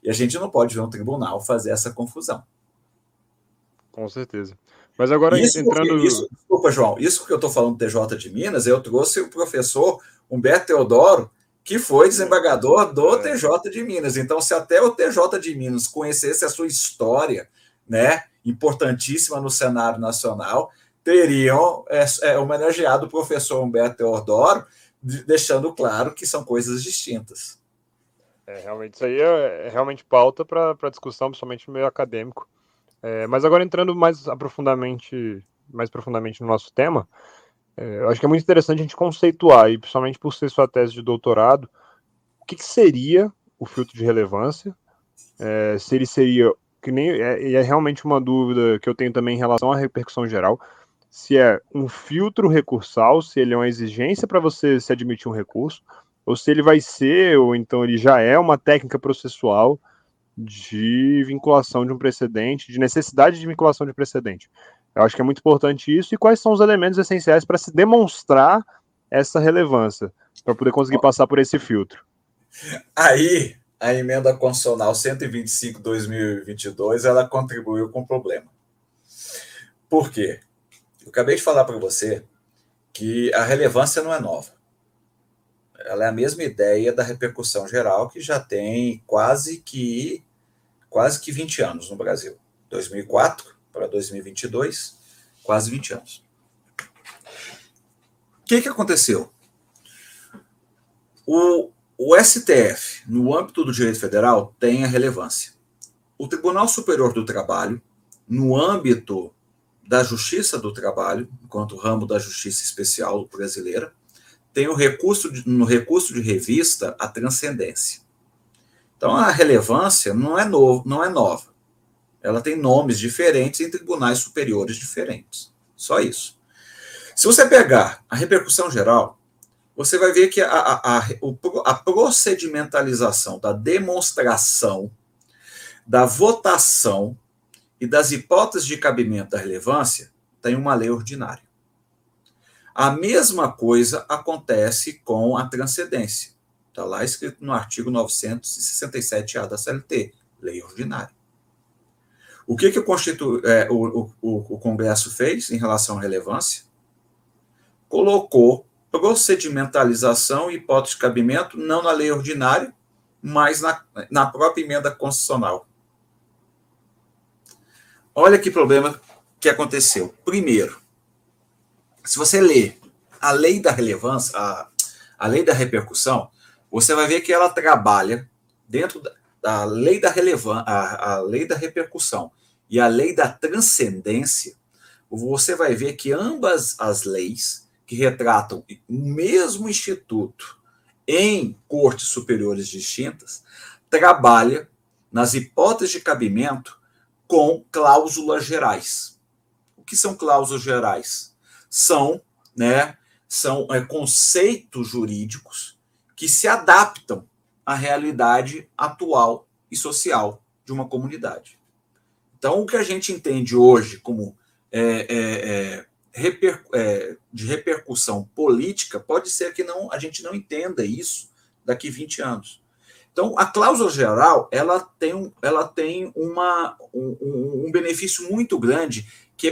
E a gente não pode ver um tribunal fazer essa confusão. Com certeza. Mas agora isso entrando. Isso, desculpa, João, isso que eu estou falando do TJ de Minas, eu trouxe o professor Humberto Teodoro, que foi desembargador do é. TJ de Minas. Então, se até o TJ de Minas conhecesse a sua história, né, importantíssima no cenário nacional, teriam é, é, homenageado o professor Humberto Teodoro, deixando claro que são coisas distintas. É, realmente, isso aí é, é realmente pauta para discussão, principalmente no meio acadêmico. É, mas agora entrando mais aprofundamente, mais profundamente no nosso tema, é, eu acho que é muito interessante a gente conceituar, e principalmente por ser sua tese de doutorado, o que, que seria o filtro de relevância, é, se ele seria que nem é, é realmente uma dúvida que eu tenho também em relação à repercussão geral, se é um filtro recursal, se ele é uma exigência para você se admitir um recurso, ou se ele vai ser, ou então ele já é uma técnica processual de vinculação de um precedente, de necessidade de vinculação de precedente. Eu acho que é muito importante isso, e quais são os elementos essenciais para se demonstrar essa relevância, para poder conseguir passar por esse filtro. Aí, a emenda constitucional 125/2022 ela contribuiu com o problema. Por quê? Eu acabei de falar para você que a relevância não é nova. Ela é a mesma ideia da repercussão geral que já tem quase que quase que 20 anos no Brasil. 2004 para 2022, quase 20 anos. O que, que aconteceu? O, o STF, no âmbito do direito federal, tem a relevância. O Tribunal Superior do Trabalho, no âmbito da Justiça do Trabalho, enquanto ramo da Justiça Especial brasileira, tem o recurso de, no recurso de revista a transcendência. Então a relevância não é novo, não é nova. Ela tem nomes diferentes em tribunais superiores diferentes. Só isso. Se você pegar a repercussão geral, você vai ver que a, a, a, a procedimentalização da demonstração, da votação e das hipóteses de cabimento da relevância tem uma lei ordinária. A mesma coisa acontece com a transcendência. Está lá escrito no artigo 967-A da CLT, lei ordinária. O que, que o, Constitu... É, o, o, o Congresso fez em relação à relevância? colocou procedimentalização e hipótese de cabimento não na lei ordinária, mas na, na própria emenda constitucional. Olha que problema que aconteceu. Primeiro, se você ler a lei da relevância, a, a lei da repercussão, você vai ver que ela trabalha dentro da, da lei da relevância, a, a lei da repercussão e a lei da transcendência, você vai ver que ambas as leis que retratam o mesmo instituto em cortes superiores distintas trabalha nas hipóteses de cabimento com cláusulas gerais. O que são cláusulas gerais? São, né, são é, conceitos jurídicos que se adaptam à realidade atual e social de uma comunidade. Então, o que a gente entende hoje como é, é, é reper, é, de repercussão política, pode ser que não a gente não entenda isso daqui 20 anos. Então, a cláusula geral ela tem, ela tem uma, um, um benefício muito grande, que,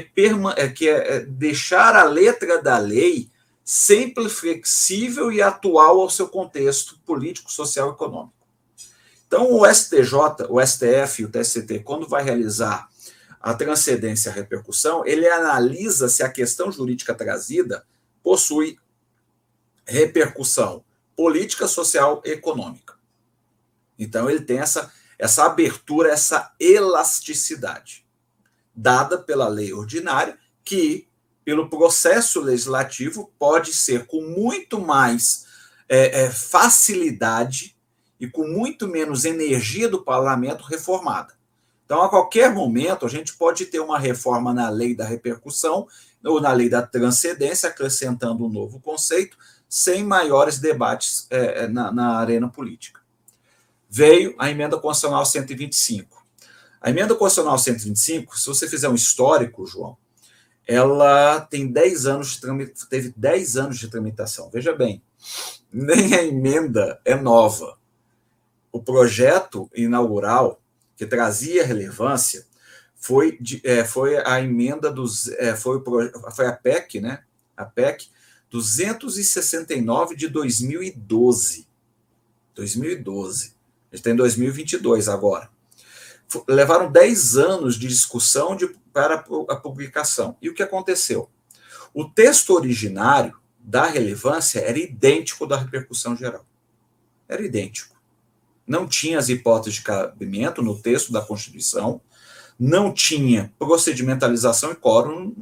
é, é, que é, é deixar a letra da lei sempre flexível e atual ao seu contexto político, social e econômico. Então, o STJ, o STF e o TST, quando vai realizar a transcendência e a repercussão, ele analisa se a questão jurídica trazida possui repercussão política, social e econômica. Então, ele tem essa, essa abertura, essa elasticidade, dada pela lei ordinária, que, pelo processo legislativo, pode ser com muito mais é, é, facilidade e com muito menos energia do parlamento reformada. Então, a qualquer momento, a gente pode ter uma reforma na lei da repercussão ou na lei da transcendência, acrescentando um novo conceito, sem maiores debates é, é na, na arena política. Veio a emenda constitucional 125. A emenda constitucional 125, se você fizer um histórico, João, ela tem 10 anos teve 10 anos de tramitação. Veja bem, nem a emenda é nova. O projeto inaugural que trazia relevância foi, de, é, foi a emenda dos é, foi, foi a PEC, né? A PEC 269 de 2012. 2012. A gente tem 2022 agora. Levaram 10 anos de discussão de, para a publicação. E o que aconteceu? O texto originário da relevância era idêntico da repercussão geral. Era idêntico não tinha as hipóteses de cabimento no texto da Constituição, não tinha procedimentalização e quórum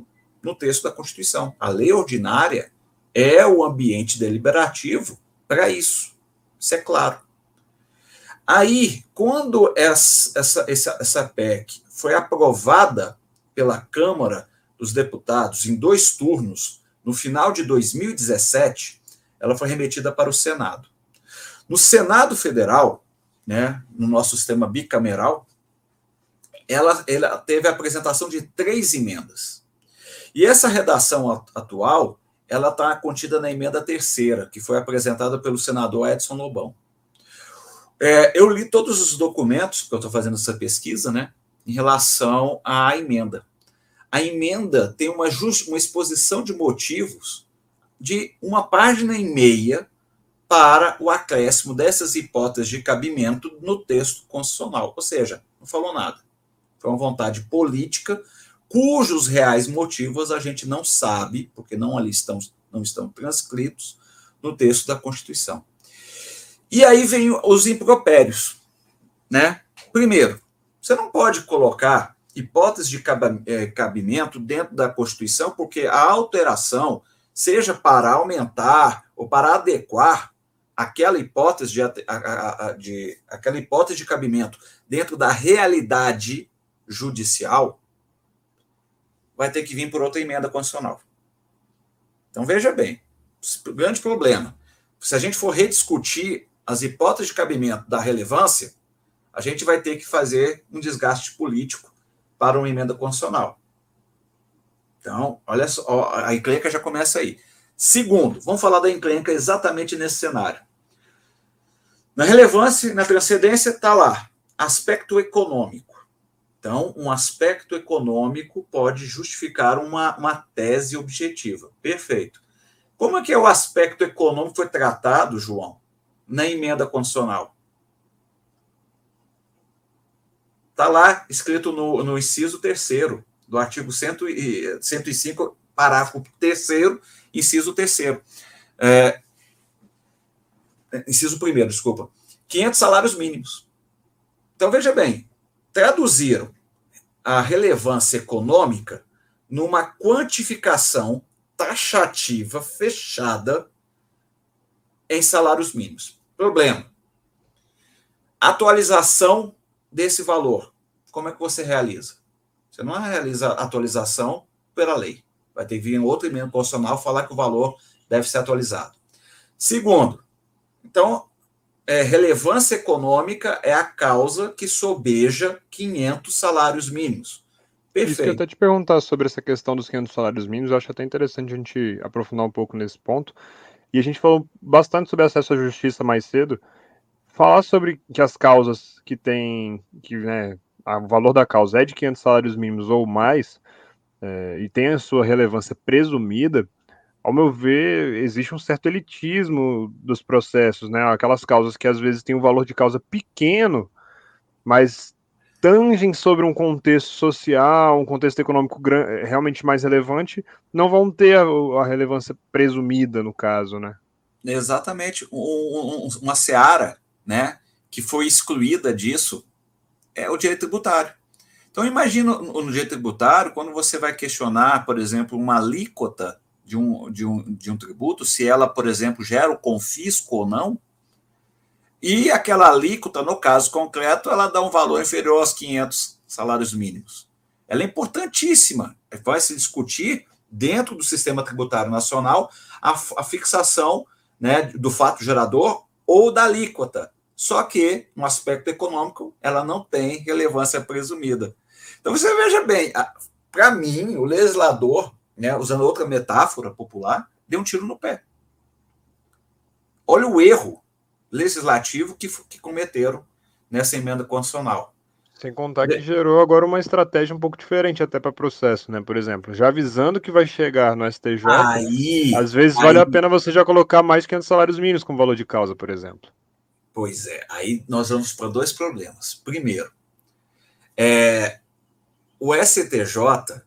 no texto da Constituição. A lei ordinária é o ambiente deliberativo para isso. Isso é claro. Aí, quando essa, essa, essa, essa PEC foi aprovada pela Câmara dos Deputados em dois turnos, no final de 2017, ela foi remetida para o Senado. No Senado Federal, né, no nosso sistema bicameral, ela, ela teve a apresentação de três emendas. E essa redação atual, ela está contida na emenda terceira, que foi apresentada pelo senador Edson Lobão. É, eu li todos os documentos, que eu estou fazendo essa pesquisa, né, em relação à emenda. A emenda tem uma, just, uma exposição de motivos de uma página e meia para o acréscimo dessas hipóteses de cabimento no texto constitucional. Ou seja, não falou nada. Foi uma vontade política, cujos reais motivos a gente não sabe, porque não ali estão, não estão transcritos no texto da Constituição. E aí vem os impropérios. Né? Primeiro, você não pode colocar hipótese de é, cabimento dentro da Constituição, porque a alteração, seja para aumentar ou para adequar aquela hipótese de, de, aquela hipótese de cabimento dentro da realidade judicial vai ter que vir por outra emenda constitucional. Então veja bem, grande problema. Se a gente for rediscutir as hipóteses de cabimento da relevância, a gente vai ter que fazer um desgaste político para uma emenda constitucional. Então, olha só, a encrenca já começa aí. Segundo, vamos falar da encrenca exatamente nesse cenário. Na relevância na transcendência está lá, aspecto econômico. Então, um aspecto econômico pode justificar uma, uma tese objetiva. Perfeito. Como é que é o aspecto econômico foi tratado, João, na emenda condicional? Está lá escrito no, no inciso terceiro do artigo 105, parágrafo terceiro, inciso terceiro. É, inciso primeiro, desculpa. 500 salários mínimos. Então, veja bem, traduziram a relevância econômica numa quantificação taxativa fechada em salários mínimos. Problema. Atualização desse valor. Como é que você realiza? Você não realiza atualização pela lei. Vai ter que vir outro emenda constitucional falar que o valor deve ser atualizado. Segundo, então, é, relevância econômica é a causa que sobeja 500 salários mínimos. Perfeito. Isso que eu até te perguntar sobre essa questão dos 500 salários mínimos, eu acho até interessante a gente aprofundar um pouco nesse ponto. E a gente falou bastante sobre acesso à justiça mais cedo. Falar sobre que as causas que tem, que né, o valor da causa é de 500 salários mínimos ou mais, é, e tem a sua relevância presumida, ao meu ver, existe um certo elitismo dos processos, né? Aquelas causas que às vezes têm um valor de causa pequeno, mas tangem sobre um contexto social, um contexto econômico realmente mais relevante, não vão ter a, a relevância presumida no caso, né? Exatamente. Um, um, uma seara, né, que foi excluída disso é o direito tributário. Então, imagina no direito tributário, quando você vai questionar, por exemplo, uma alíquota de um, de um, de um tributo, se ela, por exemplo, gera o confisco ou não, e aquela alíquota, no caso concreto, ela dá um valor inferior aos 500 salários mínimos. Ela é importantíssima. Vai se discutir, dentro do sistema tributário nacional, a, a fixação né, do fato gerador ou da alíquota. Só que, no aspecto econômico, ela não tem relevância presumida. Então, você veja bem, para mim, o legislador, né, usando outra metáfora popular, deu um tiro no pé. Olha o erro legislativo que, que cometeram nessa emenda constitucional. Sem contar que gerou agora uma estratégia um pouco diferente até para processo, né? Por exemplo, já avisando que vai chegar no STJ, aí, às vezes aí, vale a pena você já colocar mais 500 salários mínimos como valor de causa, por exemplo. Pois é, aí nós vamos para dois problemas. Primeiro, é, o STJ,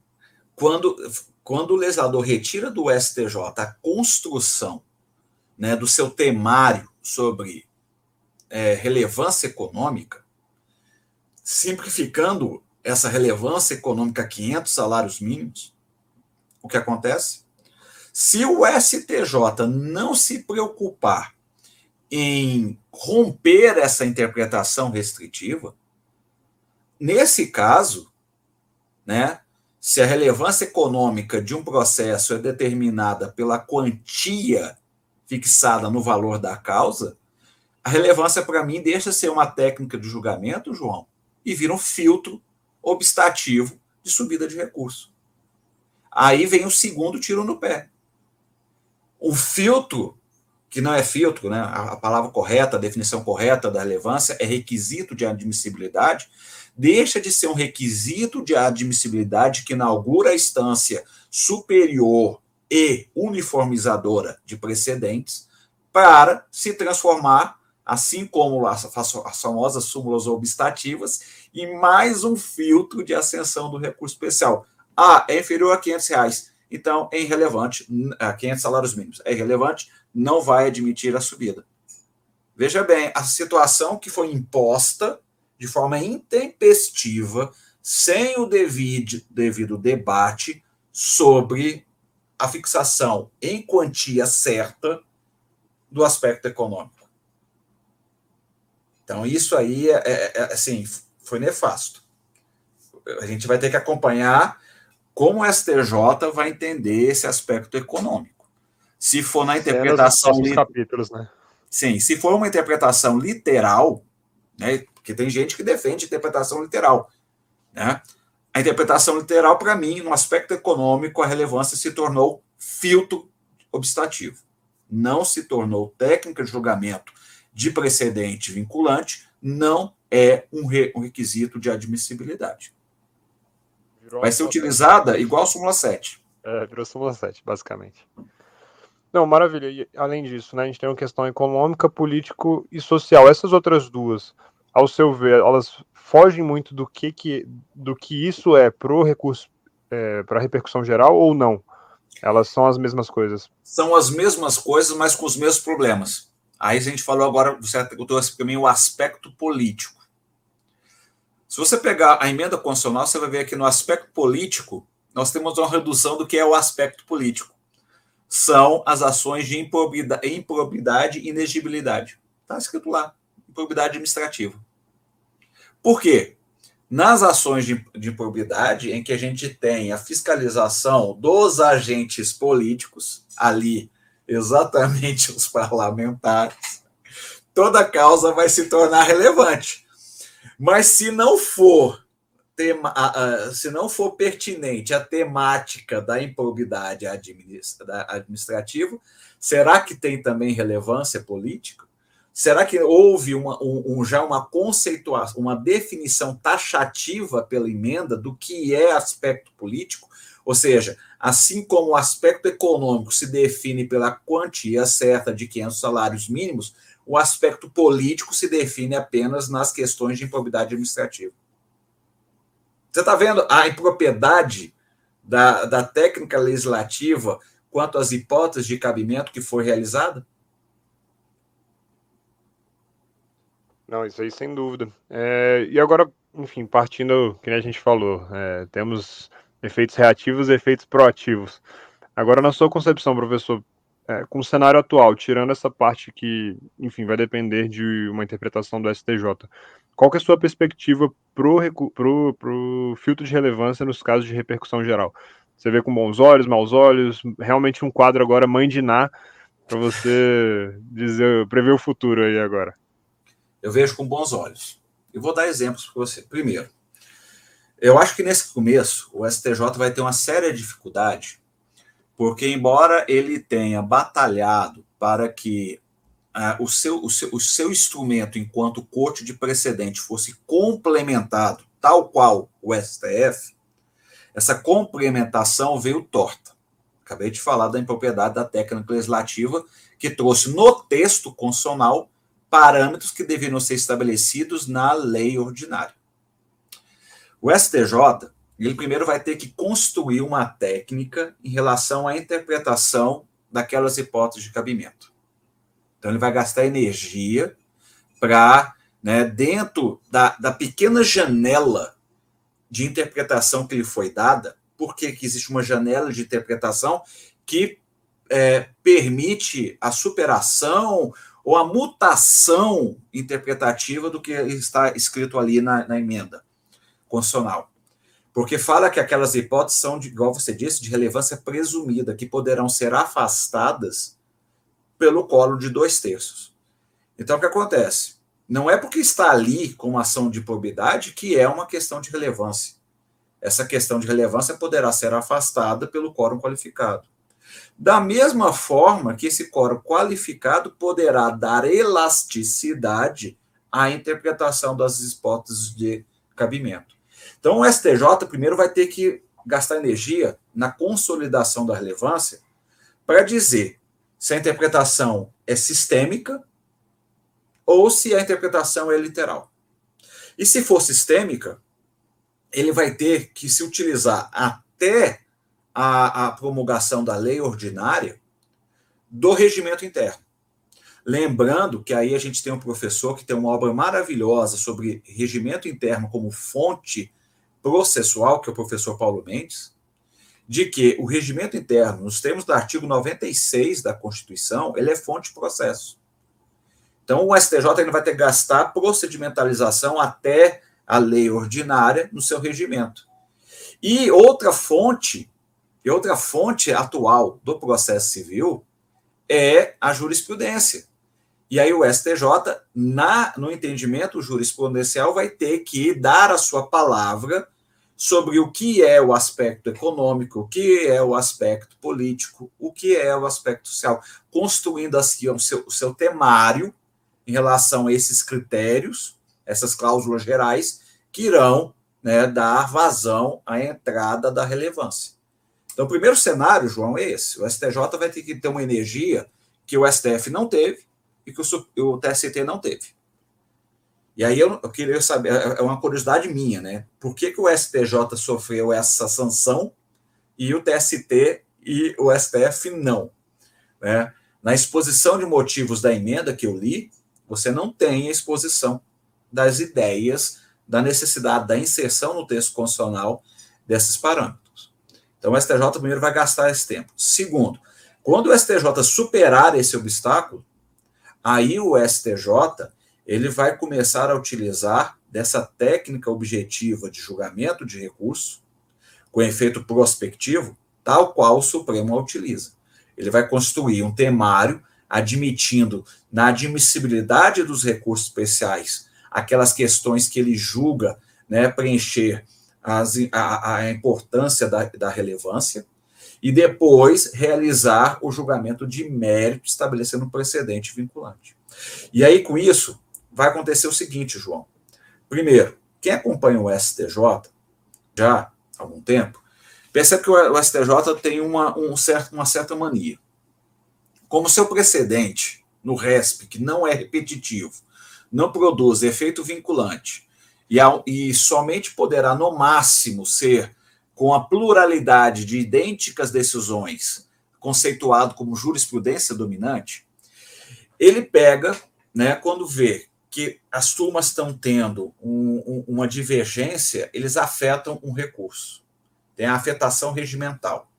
quando, quando o legislador retira do STJ a construção né, do seu temário sobre é, relevância econômica, simplificando essa relevância econômica a 500 salários mínimos, o que acontece? Se o STJ não se preocupar em romper essa interpretação restritiva, nesse caso, né, se a relevância econômica de um processo é determinada pela quantia fixada no valor da causa, a relevância para mim deixa de ser uma técnica de julgamento, João, e vira um filtro obstativo de subida de recurso. Aí vem o segundo tiro no pé. O filtro, que não é filtro, né? a palavra correta, a definição correta da relevância é requisito de admissibilidade, deixa de ser um requisito de admissibilidade que inaugura a instância superior e uniformizadora de precedentes para se transformar, assim como as, as famosas súmulas obstativas, em mais um filtro de ascensão do recurso especial. Ah, é inferior a 500 reais, então é irrelevante, a 500 salários mínimos, é irrelevante, não vai admitir a subida. Veja bem, a situação que foi imposta de forma intempestiva, sem o devido, devido debate sobre a fixação em quantia certa do aspecto econômico. Então, isso aí, é, é, é, assim, foi nefasto. A gente vai ter que acompanhar como o STJ vai entender esse aspecto econômico. Se for na interpretação. Li... capítulos, né? Sim, se for uma interpretação literal, né, porque tem gente que defende interpretação literal, né? A interpretação literal, para mim, no aspecto econômico, a relevância se tornou filtro obstativo. Não se tornou técnica de julgamento de precedente vinculante, não é um, re, requisito de admissibilidade. Virou Vai ser utilizada igual a súmula 7. É, virou súmula 7, basicamente. Não, maravilha. E, além disso, né, a gente tem uma questão econômica, político e social. Essas outras duas, ao seu ver, elas fogem muito do que, que, do que isso é para o recurso, é, para repercussão geral ou não? Elas são as mesmas coisas? São as mesmas coisas, mas com os mesmos problemas. Aí a gente falou agora, você trouxe para mim o aspecto político. Se você pegar a emenda constitucional, você vai ver que no aspecto político, nós temos uma redução do que é o aspecto político. São as ações de improbidade, improbidade e inegibilidade. Está escrito lá, improbidade administrativa. Por quê? Nas ações de, de improbidade, em que a gente tem a fiscalização dos agentes políticos, ali, exatamente os parlamentares, toda causa vai se tornar relevante. Mas se não for tema, se não for pertinente a temática da improbidade administrativa, será que tem também relevância política? Será que houve uma, um, já uma conceituação, uma definição taxativa pela emenda do que é aspecto político? Ou seja, assim como o aspecto econômico se define pela quantia certa de 500 salários mínimos, o aspecto político se define apenas nas questões de improbidade administrativa. Você está vendo a impropriedade da, da técnica legislativa quanto às hipóteses de cabimento que foi realizada? Não, isso aí sem dúvida. É, e agora, enfim, partindo, que a gente falou, é, temos efeitos reativos e efeitos proativos. Agora, na sua concepção, professor, é, com o cenário atual, tirando essa parte que, enfim, vai depender de uma interpretação do STJ, qual que é a sua perspectiva pro, pro filtro de relevância nos casos de repercussão geral? Você vê com bons olhos, maus olhos, realmente um quadro agora mãe de Ná para você dizer, prever o futuro aí agora. Eu vejo com bons olhos. E vou dar exemplos para você. Primeiro, eu acho que nesse começo o STJ vai ter uma séria dificuldade porque, embora ele tenha batalhado para que uh, o, seu, o, seu, o seu instrumento, enquanto corte de precedente, fosse complementado, tal qual o STF, essa complementação veio torta. Acabei de falar da impropriedade da técnica legislativa, que trouxe no texto constitucional parâmetros que deveriam ser estabelecidos na lei ordinária. O STJ ele primeiro vai ter que construir uma técnica em relação à interpretação daquelas hipóteses de cabimento. Então, ele vai gastar energia para, né, dentro da, da pequena janela de interpretação que lhe foi dada, porque que existe uma janela de interpretação que é, permite a superação ou a mutação interpretativa do que está escrito ali na, na emenda constitucional porque fala que aquelas hipóteses são, de, igual você disse, de relevância presumida, que poderão ser afastadas pelo colo de dois terços. Então, o que acontece? Não é porque está ali com uma ação de probidade que é uma questão de relevância. Essa questão de relevância poderá ser afastada pelo quórum qualificado. Da mesma forma que esse quórum qualificado poderá dar elasticidade à interpretação das hipóteses de cabimento. Então, o STJ primeiro vai ter que gastar energia na consolidação da relevância para dizer se a interpretação é sistêmica ou se a interpretação é literal. E se for sistêmica, ele vai ter que se utilizar até a, a promulgação da lei ordinária do regimento interno. Lembrando que aí a gente tem um professor que tem uma obra maravilhosa sobre regimento interno como fonte processual, que é o professor Paulo Mendes, de que o regimento interno, nos termos do artigo 96 da Constituição, ele é fonte de processo. Então, o STJ ele vai ter que gastar procedimentalização até a lei ordinária no seu regimento. E outra fonte, e outra fonte atual do processo civil é a jurisprudência. E aí o STJ, na, no entendimento jurisprudencial, vai ter que dar a sua palavra sobre o que é o aspecto econômico, o que é o aspecto político, o que é o aspecto social, construindo assim o seu, o seu temário em relação a esses critérios, essas cláusulas gerais, que irão né, dar vazão à entrada da relevância. Então, o primeiro cenário, João, é esse. O STJ vai ter que ter uma energia que o STF não teve e que o, o TST não teve. E aí eu, eu, queria saber, é, é uma curiosidade minha, né? Por que, que o STJ sofreu essa sanção e o TST e o STF não? Né? Na exposição de motivos da emenda que eu li, você não tem a exposição das ideias da necessidade da inserção no texto constitucional desses parâmetros. Então, o STJ primeiro vai gastar esse tempo. Segundo, quando o STJ superar esse obstáculo, aí o STJ ele vai começar a utilizar dessa técnica objetiva de julgamento de recurso, com efeito prospectivo, tal qual o Supremo a utiliza. Ele vai construir um temário admitindo na admissibilidade dos recursos especiais aquelas questões que ele julga né, preencher as, a, a, importância da, da relevância, e depois realizar o julgamento de mérito, estabelecendo um precedente vinculante. E aí, com isso, vai acontecer o seguinte, João. Primeiro, quem acompanha o STJ já há algum tempo, percebe que o STJ tem uma, um certo, uma certa mania. Como seu precedente no RESP, que não é repetitivo, não produz efeito vinculante e, e somente poderá, no máximo, ser com a pluralidade de idênticas decisões, conceituado como jurisprudência dominante, ele pega, né, quando vê que as turmas estão tendo um, um, uma divergência, eles afetam um recurso. Tem a afetação regimental.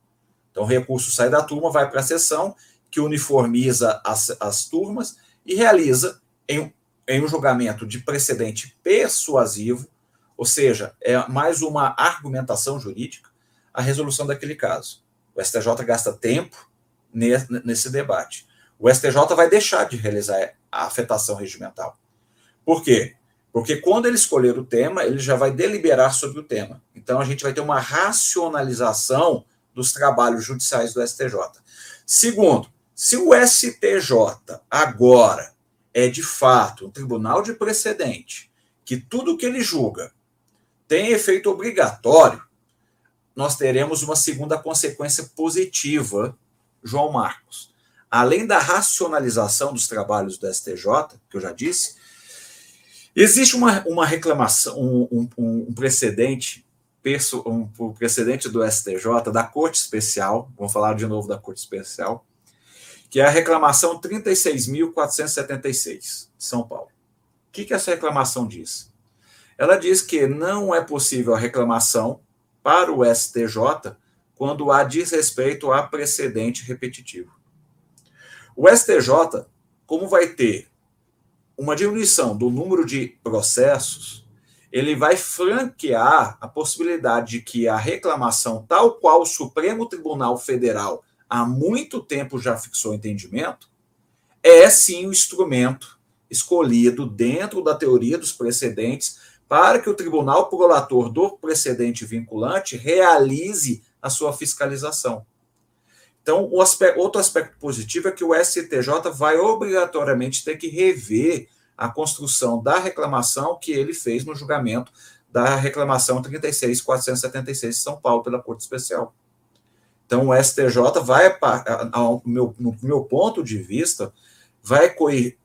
Então, o recurso sai da turma, vai para a sessão, que uniformiza as, as turmas e realiza, em, em um julgamento de precedente persuasivo, ou seja, é mais uma argumentação jurídica, a resolução daquele caso. O STJ gasta tempo nesse debate. O STJ vai deixar de realizar a afetação regimental. Por quê? Porque quando ele escolher o tema, ele já vai deliberar sobre o tema. Então a gente vai ter uma racionalização dos trabalhos judiciais do STJ. Segundo, se o STJ agora é de fato um tribunal de precedente, que tudo que ele julga tem efeito obrigatório, nós teremos uma segunda consequência positiva, João Marcos. Além da racionalização dos trabalhos do STJ, que eu já disse, Existe uma, uma reclamação, um, um, um precedente, um, um precedente do STJ, da Corte Especial, vamos falar de novo da Corte Especial, que é a reclamação 36.476, São Paulo. O que, que essa reclamação diz? Ela diz que não é possível a reclamação para o STJ quando há desrespeito a precedente repetitivo. O STJ, como vai ter uma diminuição do número de processos, ele vai franquear a possibilidade de que a reclamação, tal qual o Supremo Tribunal Federal há muito tempo já fixou entendimento, é sim o instrumento escolhido dentro da teoria dos precedentes para que o tribunal prolator do precedente vinculante realize a sua fiscalização. Então, aspecto, outro aspecto positivo é que o STJ vai obrigatoriamente ter que rever a construção da reclamação que ele fez no julgamento da reclamação 36.476 de São Paulo pela Corte Especial. Então, o STJ vai, meu, no meu ponto de vista, vai,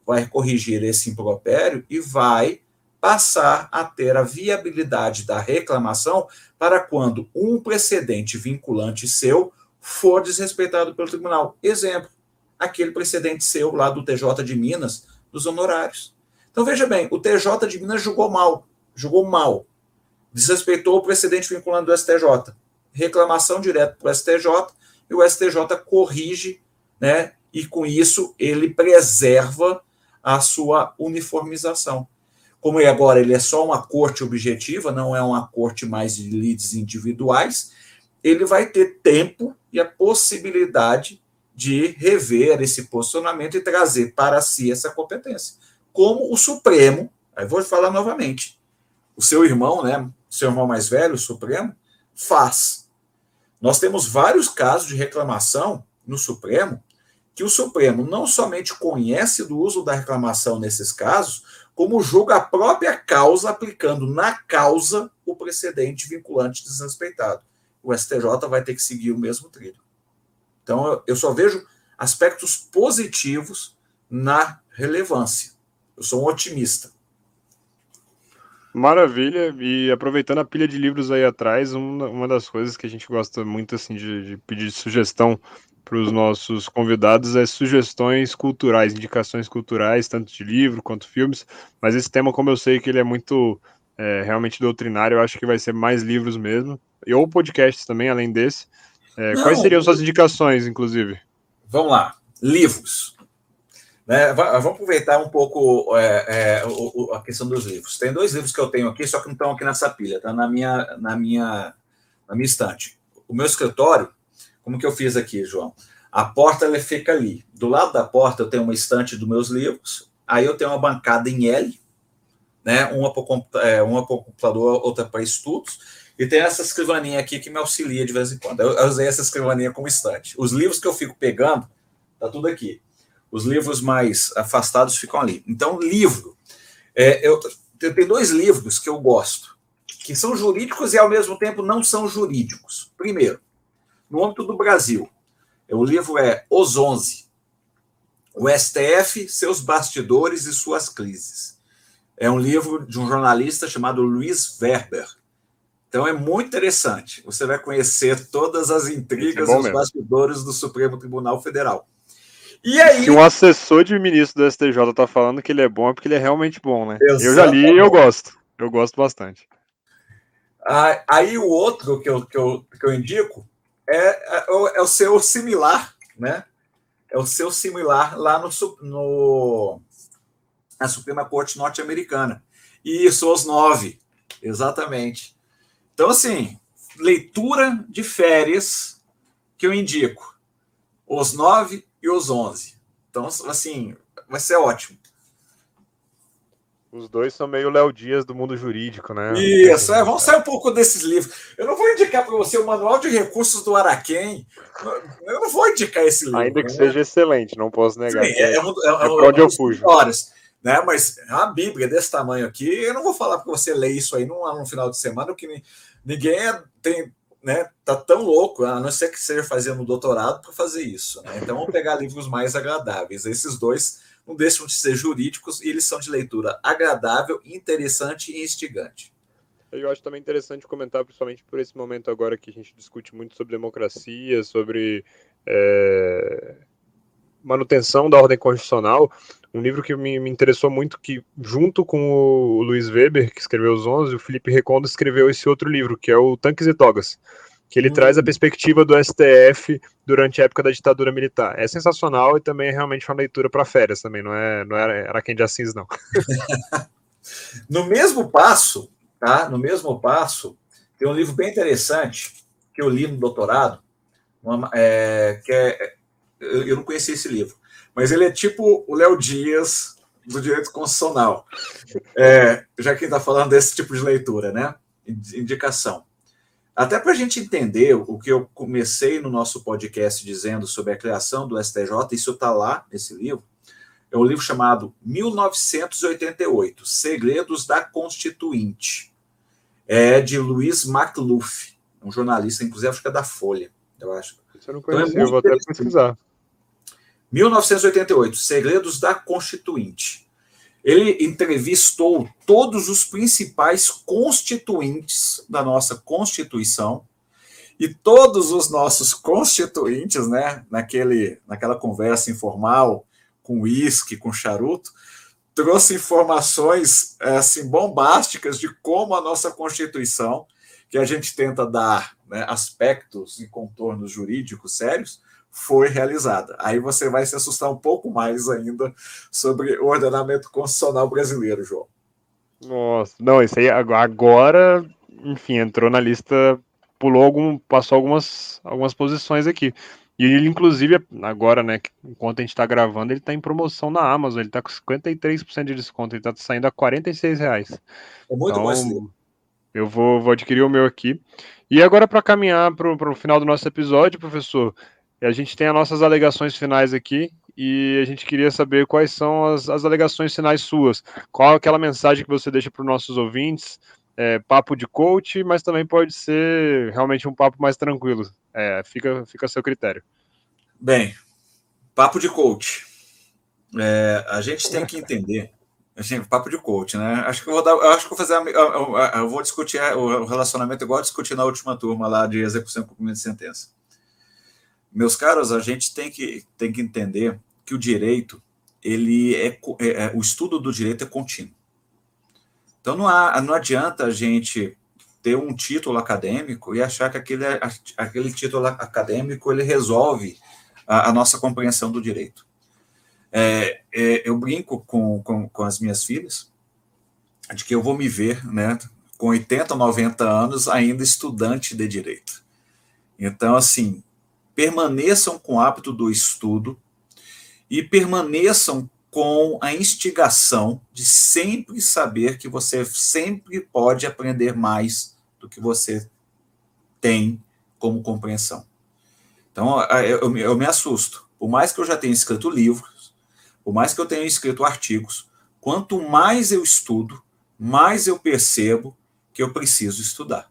vai corrigir esse impropério e vai passar a ter a viabilidade da reclamação para quando um precedente vinculante seu for desrespeitado pelo tribunal. Exemplo, aquele precedente seu lá do TJ de Minas, dos honorários. Então, veja bem, o TJ de Minas julgou mal, julgou mal, desrespeitou o precedente vinculante do STJ. Reclamação direto para o STJ, e o STJ corrige, né, e com isso ele preserva a sua uniformização. Como agora ele é só uma corte objetiva, não é uma corte mais de leads individuais, ele vai ter tempo e a possibilidade de rever esse posicionamento e trazer para si essa competência. Como o Supremo, aí vou falar novamente, o seu irmão, né, seu irmão mais velho, o Supremo, faz. Nós temos vários casos de reclamação no Supremo que o Supremo não somente conhece do uso da reclamação nesses casos, como julga a própria causa aplicando na causa o precedente vinculante desrespeitado. o STJ vai ter que seguir o mesmo trilho. Então, eu só vejo aspectos positivos na relevância. Eu sou um otimista. Maravilha, e aproveitando a pilha de livros aí atrás, uma, uma das coisas que a gente gosta muito assim de, de pedir sugestão para os nossos convidados é sugestões culturais, indicações culturais, tanto de livro quanto filmes, mas esse tema, como eu sei que ele é muito é, realmente doutrinário, eu acho que vai ser mais livros mesmo, e ou podcasts também, além desse. É, quais seriam suas indicações, inclusive? Vamos lá, livros. Né? Vamos aproveitar um pouco é, é, o, a questão dos livros. Tem dois livros que eu tenho aqui, só que não estão aqui nessa pilha, tá na minha, na minha, na minha estante. O meu escritório, como que eu fiz aqui, João? A porta ela fica ali. Do lado da porta eu tenho uma estante dos meus livros. Aí eu tenho uma bancada em L, né? Uma para é, o computador, outra para estudos. E tem essa escrivaninha aqui que me auxilia de vez em quando. Eu, eu usei essa escrivaninha como estante. Os livros que eu fico pegando, tá tudo aqui. Os livros mais afastados ficam ali. Então, livro. É, eu, eu tenho dois livros que eu gosto, que são jurídicos e ao mesmo tempo não são jurídicos. Primeiro, no âmbito do Brasil, o livro é Os Onze. O STF, seus bastidores e suas crises. É um livro de um jornalista chamado Luiz Werber. Então é muito interessante. Você vai conhecer todas as intrigas é e os mesmo. bastidores do Supremo Tribunal Federal. E aí. Se um assessor de ministro do STJ tá falando que ele é bom, é porque ele é realmente bom, né? Exatamente. Eu já li e eu gosto. Eu gosto bastante. Ah, aí o outro que eu, que eu, que eu indico é, é, é, o seu similar, né? É o seu similar lá no, no na Suprema Corte Norte-Americana. Isso, os nove, exatamente. Então, assim, leitura de férias que eu indico. Os nove e os 11. Então, assim, vai ser ótimo. Os dois são meio Léo Dias do mundo jurídico, né? Isso, é, vamos sair um pouco desses livros. Eu não vou indicar para você o Manual de Recursos do Araquém. Eu não vou indicar esse livro. Ainda que né? seja excelente, não posso negar. Sim, é, é, um, é, é, é onde eu fujo. Horas, né? Mas é uma Bíblia desse tamanho aqui. Eu não vou falar para você ler isso aí num, num final de semana, que ninguém é, tem né, tá tão louco, a não ser que seja fazendo doutorado para fazer isso. Né? Então vamos pegar livros mais agradáveis. Esses dois não deixam de ser jurídicos e eles são de leitura agradável, interessante e instigante. Eu acho também interessante comentar, principalmente por esse momento agora que a gente discute muito sobre democracia, sobre é, manutenção da ordem constitucional. Um livro que me, me, interessou muito, que junto com o Luiz Weber, que escreveu os 11, o Felipe Recondo escreveu esse outro livro, que é o Tanques e Togas, que ele hum. traz a perspectiva do STF durante a época da ditadura militar. É sensacional e também é realmente uma leitura para férias também, não é, não é Araquém de Assis, não. no mesmo passo, tá? No mesmo passo, tem um livro bem interessante que eu li no doutorado, uma, é, que é, eu, eu não conhecia esse livro, mas ele é tipo o Léo Dias do direito constitucional, é, já que está falando desse tipo de leitura, né? Indicação. Até para a gente entender o que eu comecei no nosso podcast dizendo sobre a criação do STJ, isso está lá nesse livro. É um livro chamado 1988, Segredos da Constituinte. É de Luiz McLuff, um jornalista, inclusive, acho que é da Folha, eu acho. Isso eu não conhecia, então é eu vou até pesquisar. 1988, Segredos da Constituinte. Ele entrevistou todos os principais constituintes da nossa Constituição e todos os nossos constituintes, né, naquele, naquela conversa informal com uísque, com charuto, trouxe informações assim bombásticas de como a nossa Constituição, que a gente tenta dar né, aspectos e contornos jurídicos sérios, foi realizada. Aí você vai se assustar um pouco mais ainda sobre o ordenamento constitucional brasileiro, João. Nossa, não, isso aí agora, enfim, entrou na lista, pulou algum, passou algumas, algumas posições aqui. E ele, inclusive, agora, né, enquanto a gente está gravando, ele está em promoção na Amazon, ele está com 53% de desconto, ele está saindo a 46 reais. É muito então, bom esse livro. Eu vou, vou adquirir o meu aqui. E agora, para caminhar para o final do nosso episódio, professor, a gente tem as nossas alegações finais aqui e a gente queria saber quais são as, as alegações finais suas. Qual é aquela mensagem que você deixa para os nossos ouvintes? é, papo de coach, mas também pode ser realmente um papo mais tranquilo. É, fica, fica a seu critério. Bem, papo de coach. É, a gente tem que entender. Assim, papo de coach, né? Acho que eu vou dar. Acho que vou fazer. Eu, eu vou discutir o relacionamento igual discutir na última turma lá de execução e cumprimento de sentença. Meus caros, a gente tem que, tem que entender que o direito, ele é, é, é o estudo do direito é contínuo. Então não, há, não adianta a gente ter um título acadêmico e achar que aquele, aquele título acadêmico ele resolve a, a nossa compreensão do direito. É, é, eu brinco com, com, com, as minhas filhas de que eu vou me ver né, com 80, 90 anos ainda estudante de direito. Então, assim, permaneçam com o hábito do estudo e permaneçam com a instigação de sempre saber que você sempre pode aprender mais do que você tem como compreensão. Então, eu, me assusto. Por mais que eu já tenha escrito livros, por mais que eu tenha escrito artigos, quanto mais eu estudo, mais eu percebo que eu preciso estudar.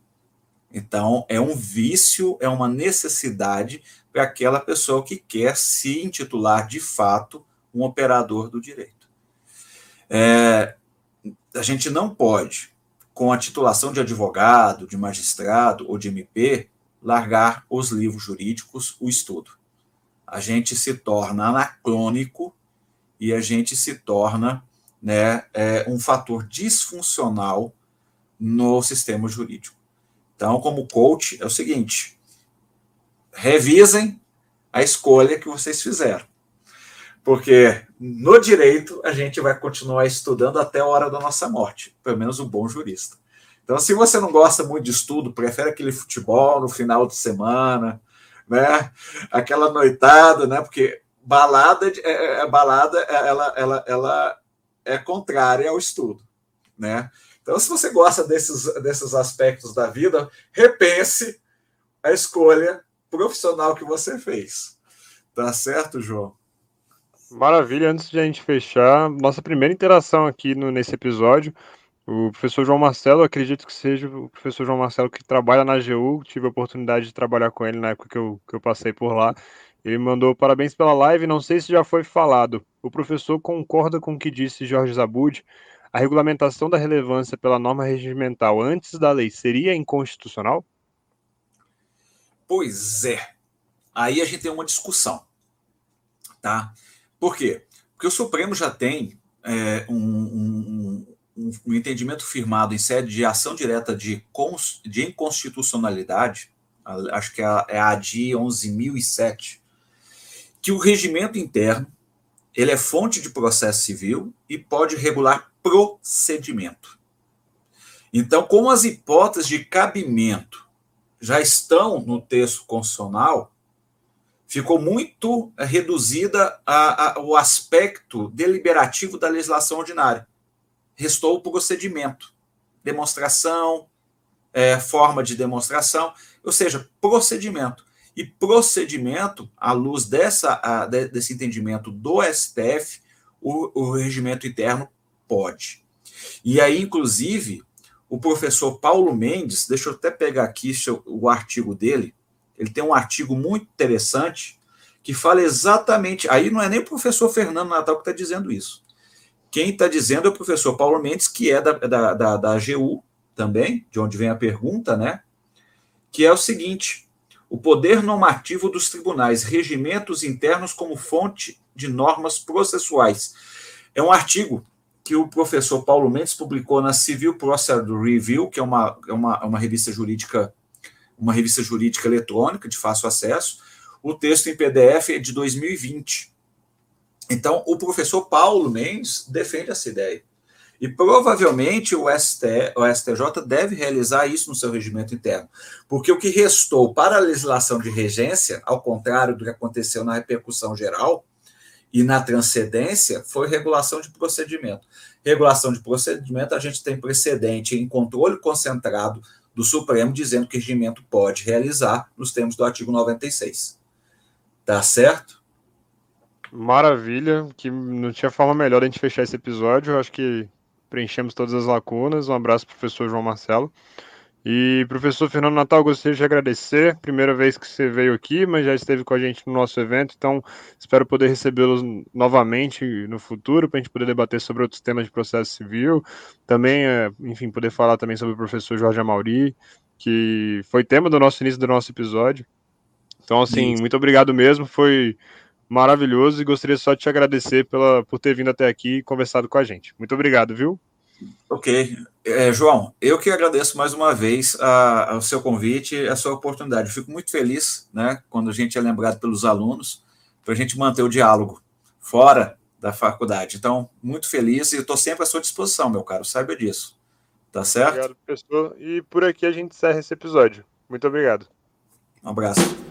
Então, é um vício, é uma necessidade para aquela pessoa que quer se intitular de fato um operador do direito. É, a gente não pode, com a titulação de advogado, de magistrado ou de MP, largar os livros jurídicos, o estudo. A gente se torna anacrônico e a gente se torna né, é, um fator disfuncional no sistema jurídico. Então, como coach, é o seguinte: revisem a escolha que vocês fizeram. Porque no direito a gente vai continuar estudando até a hora da nossa morte, pelo menos um bom jurista. Então, se você não gosta muito de estudo, prefere aquele futebol no final de semana, né? Aquela noitada, né? Porque balada, é, é, é balada, ela, ela, ela é contrária ao estudo, né? Então, se você gosta desses, desses aspectos da vida, repense a escolha profissional que você fez. Tá certo, João? Maravilha, antes de a gente fechar, nossa primeira interação aqui no, nesse episódio, o professor João Marcelo, acredito que seja o professor João Marcelo que trabalha na AGU, tive a oportunidade de trabalhar com ele na época que eu, que eu passei por lá. Ele mandou parabéns pela live, não sei se já foi falado. O professor concorda com o que disse Jorge Zabud? A regulamentação da relevância pela norma regimental antes da lei seria inconstitucional? Pois é. Aí a gente tem uma discussão, tá? Por quê? Porque o Supremo já tem é, um, um, um, entendimento firmado em sede de ação direta de, de inconstitucionalidade, acho que é a, é a ADI 11.007, que o regimento interno ele é fonte de processo civil e pode regular procedimento. Então, como as hipóteses de cabimento já estão no texto constitucional, ficou muito eh, reduzida a, a, o aspecto deliberativo da legislação ordinária. Restou o procedimento, demonstração, é, forma de demonstração, ou seja, procedimento. E procedimento, à luz dessa, a, desse entendimento do STF, o, o regimento interno pode. E aí, inclusive, o professor Paulo Mendes, deixa eu até pegar aqui o artigo dele, ele tem um artigo muito interessante que fala exatamente. Aí não é nem o professor Fernando Natal que está dizendo isso. Quem está dizendo é o professor Paulo Mendes, que é da, da, da, da AGU também, de onde vem a pergunta, né? Que é o seguinte: o poder normativo dos tribunais, regimentos internos como fonte de normas processuais. É um artigo que o professor Paulo Mendes publicou na Civil Process Review, que é uma, é uma, uma revista jurídica uma revista jurídica eletrônica de fácil acesso. O texto em PDF é de 2020. Então, o professor Paulo Mendes defende essa ideia. E provavelmente o, ST, o STJ deve realizar isso no seu regimento interno. Porque o que restou para a legislação de regência, ao contrário do que aconteceu na repercussão geral e na transcendência, foi regulação de procedimento. Regulação de procedimento, a gente tem precedente em controle concentrado do Supremo dizendo que o regimento pode realizar nos termos do artigo 96. Tá certo? Maravilha, que não tinha forma melhor de a gente fechar esse episódio. Eu acho que preenchemos todas as lacunas. Um abraço, professor João Marcelo. E professor Fernando Natal, gostaria de agradecer. Primeira vez que você veio aqui, mas já esteve com a gente no nosso evento, então espero poder recebê-los novamente no futuro para a gente poder debater sobre outros temas de processo civil. Também, é, enfim, poder falar também sobre o professor Jorge Amauri, que foi tema do nosso início do nosso episódio. Então, assim, Isso. muito obrigado mesmo. Foi maravilhoso e gostaria só de te agradecer pela, por ter vindo até aqui e conversado com a gente. Muito obrigado, viu? Ok. É, João, eu que agradeço mais uma vez a, o seu convite e a sua oportunidade. fico muito feliz né, quando a gente é lembrado pelos alunos para a gente manter o diálogo fora da faculdade. Então, muito feliz e estou sempre à sua disposição, meu caro, saiba disso. Tá certo? Obrigado, professor. E por aqui a gente encerra esse episódio. Muito obrigado. Um abraço.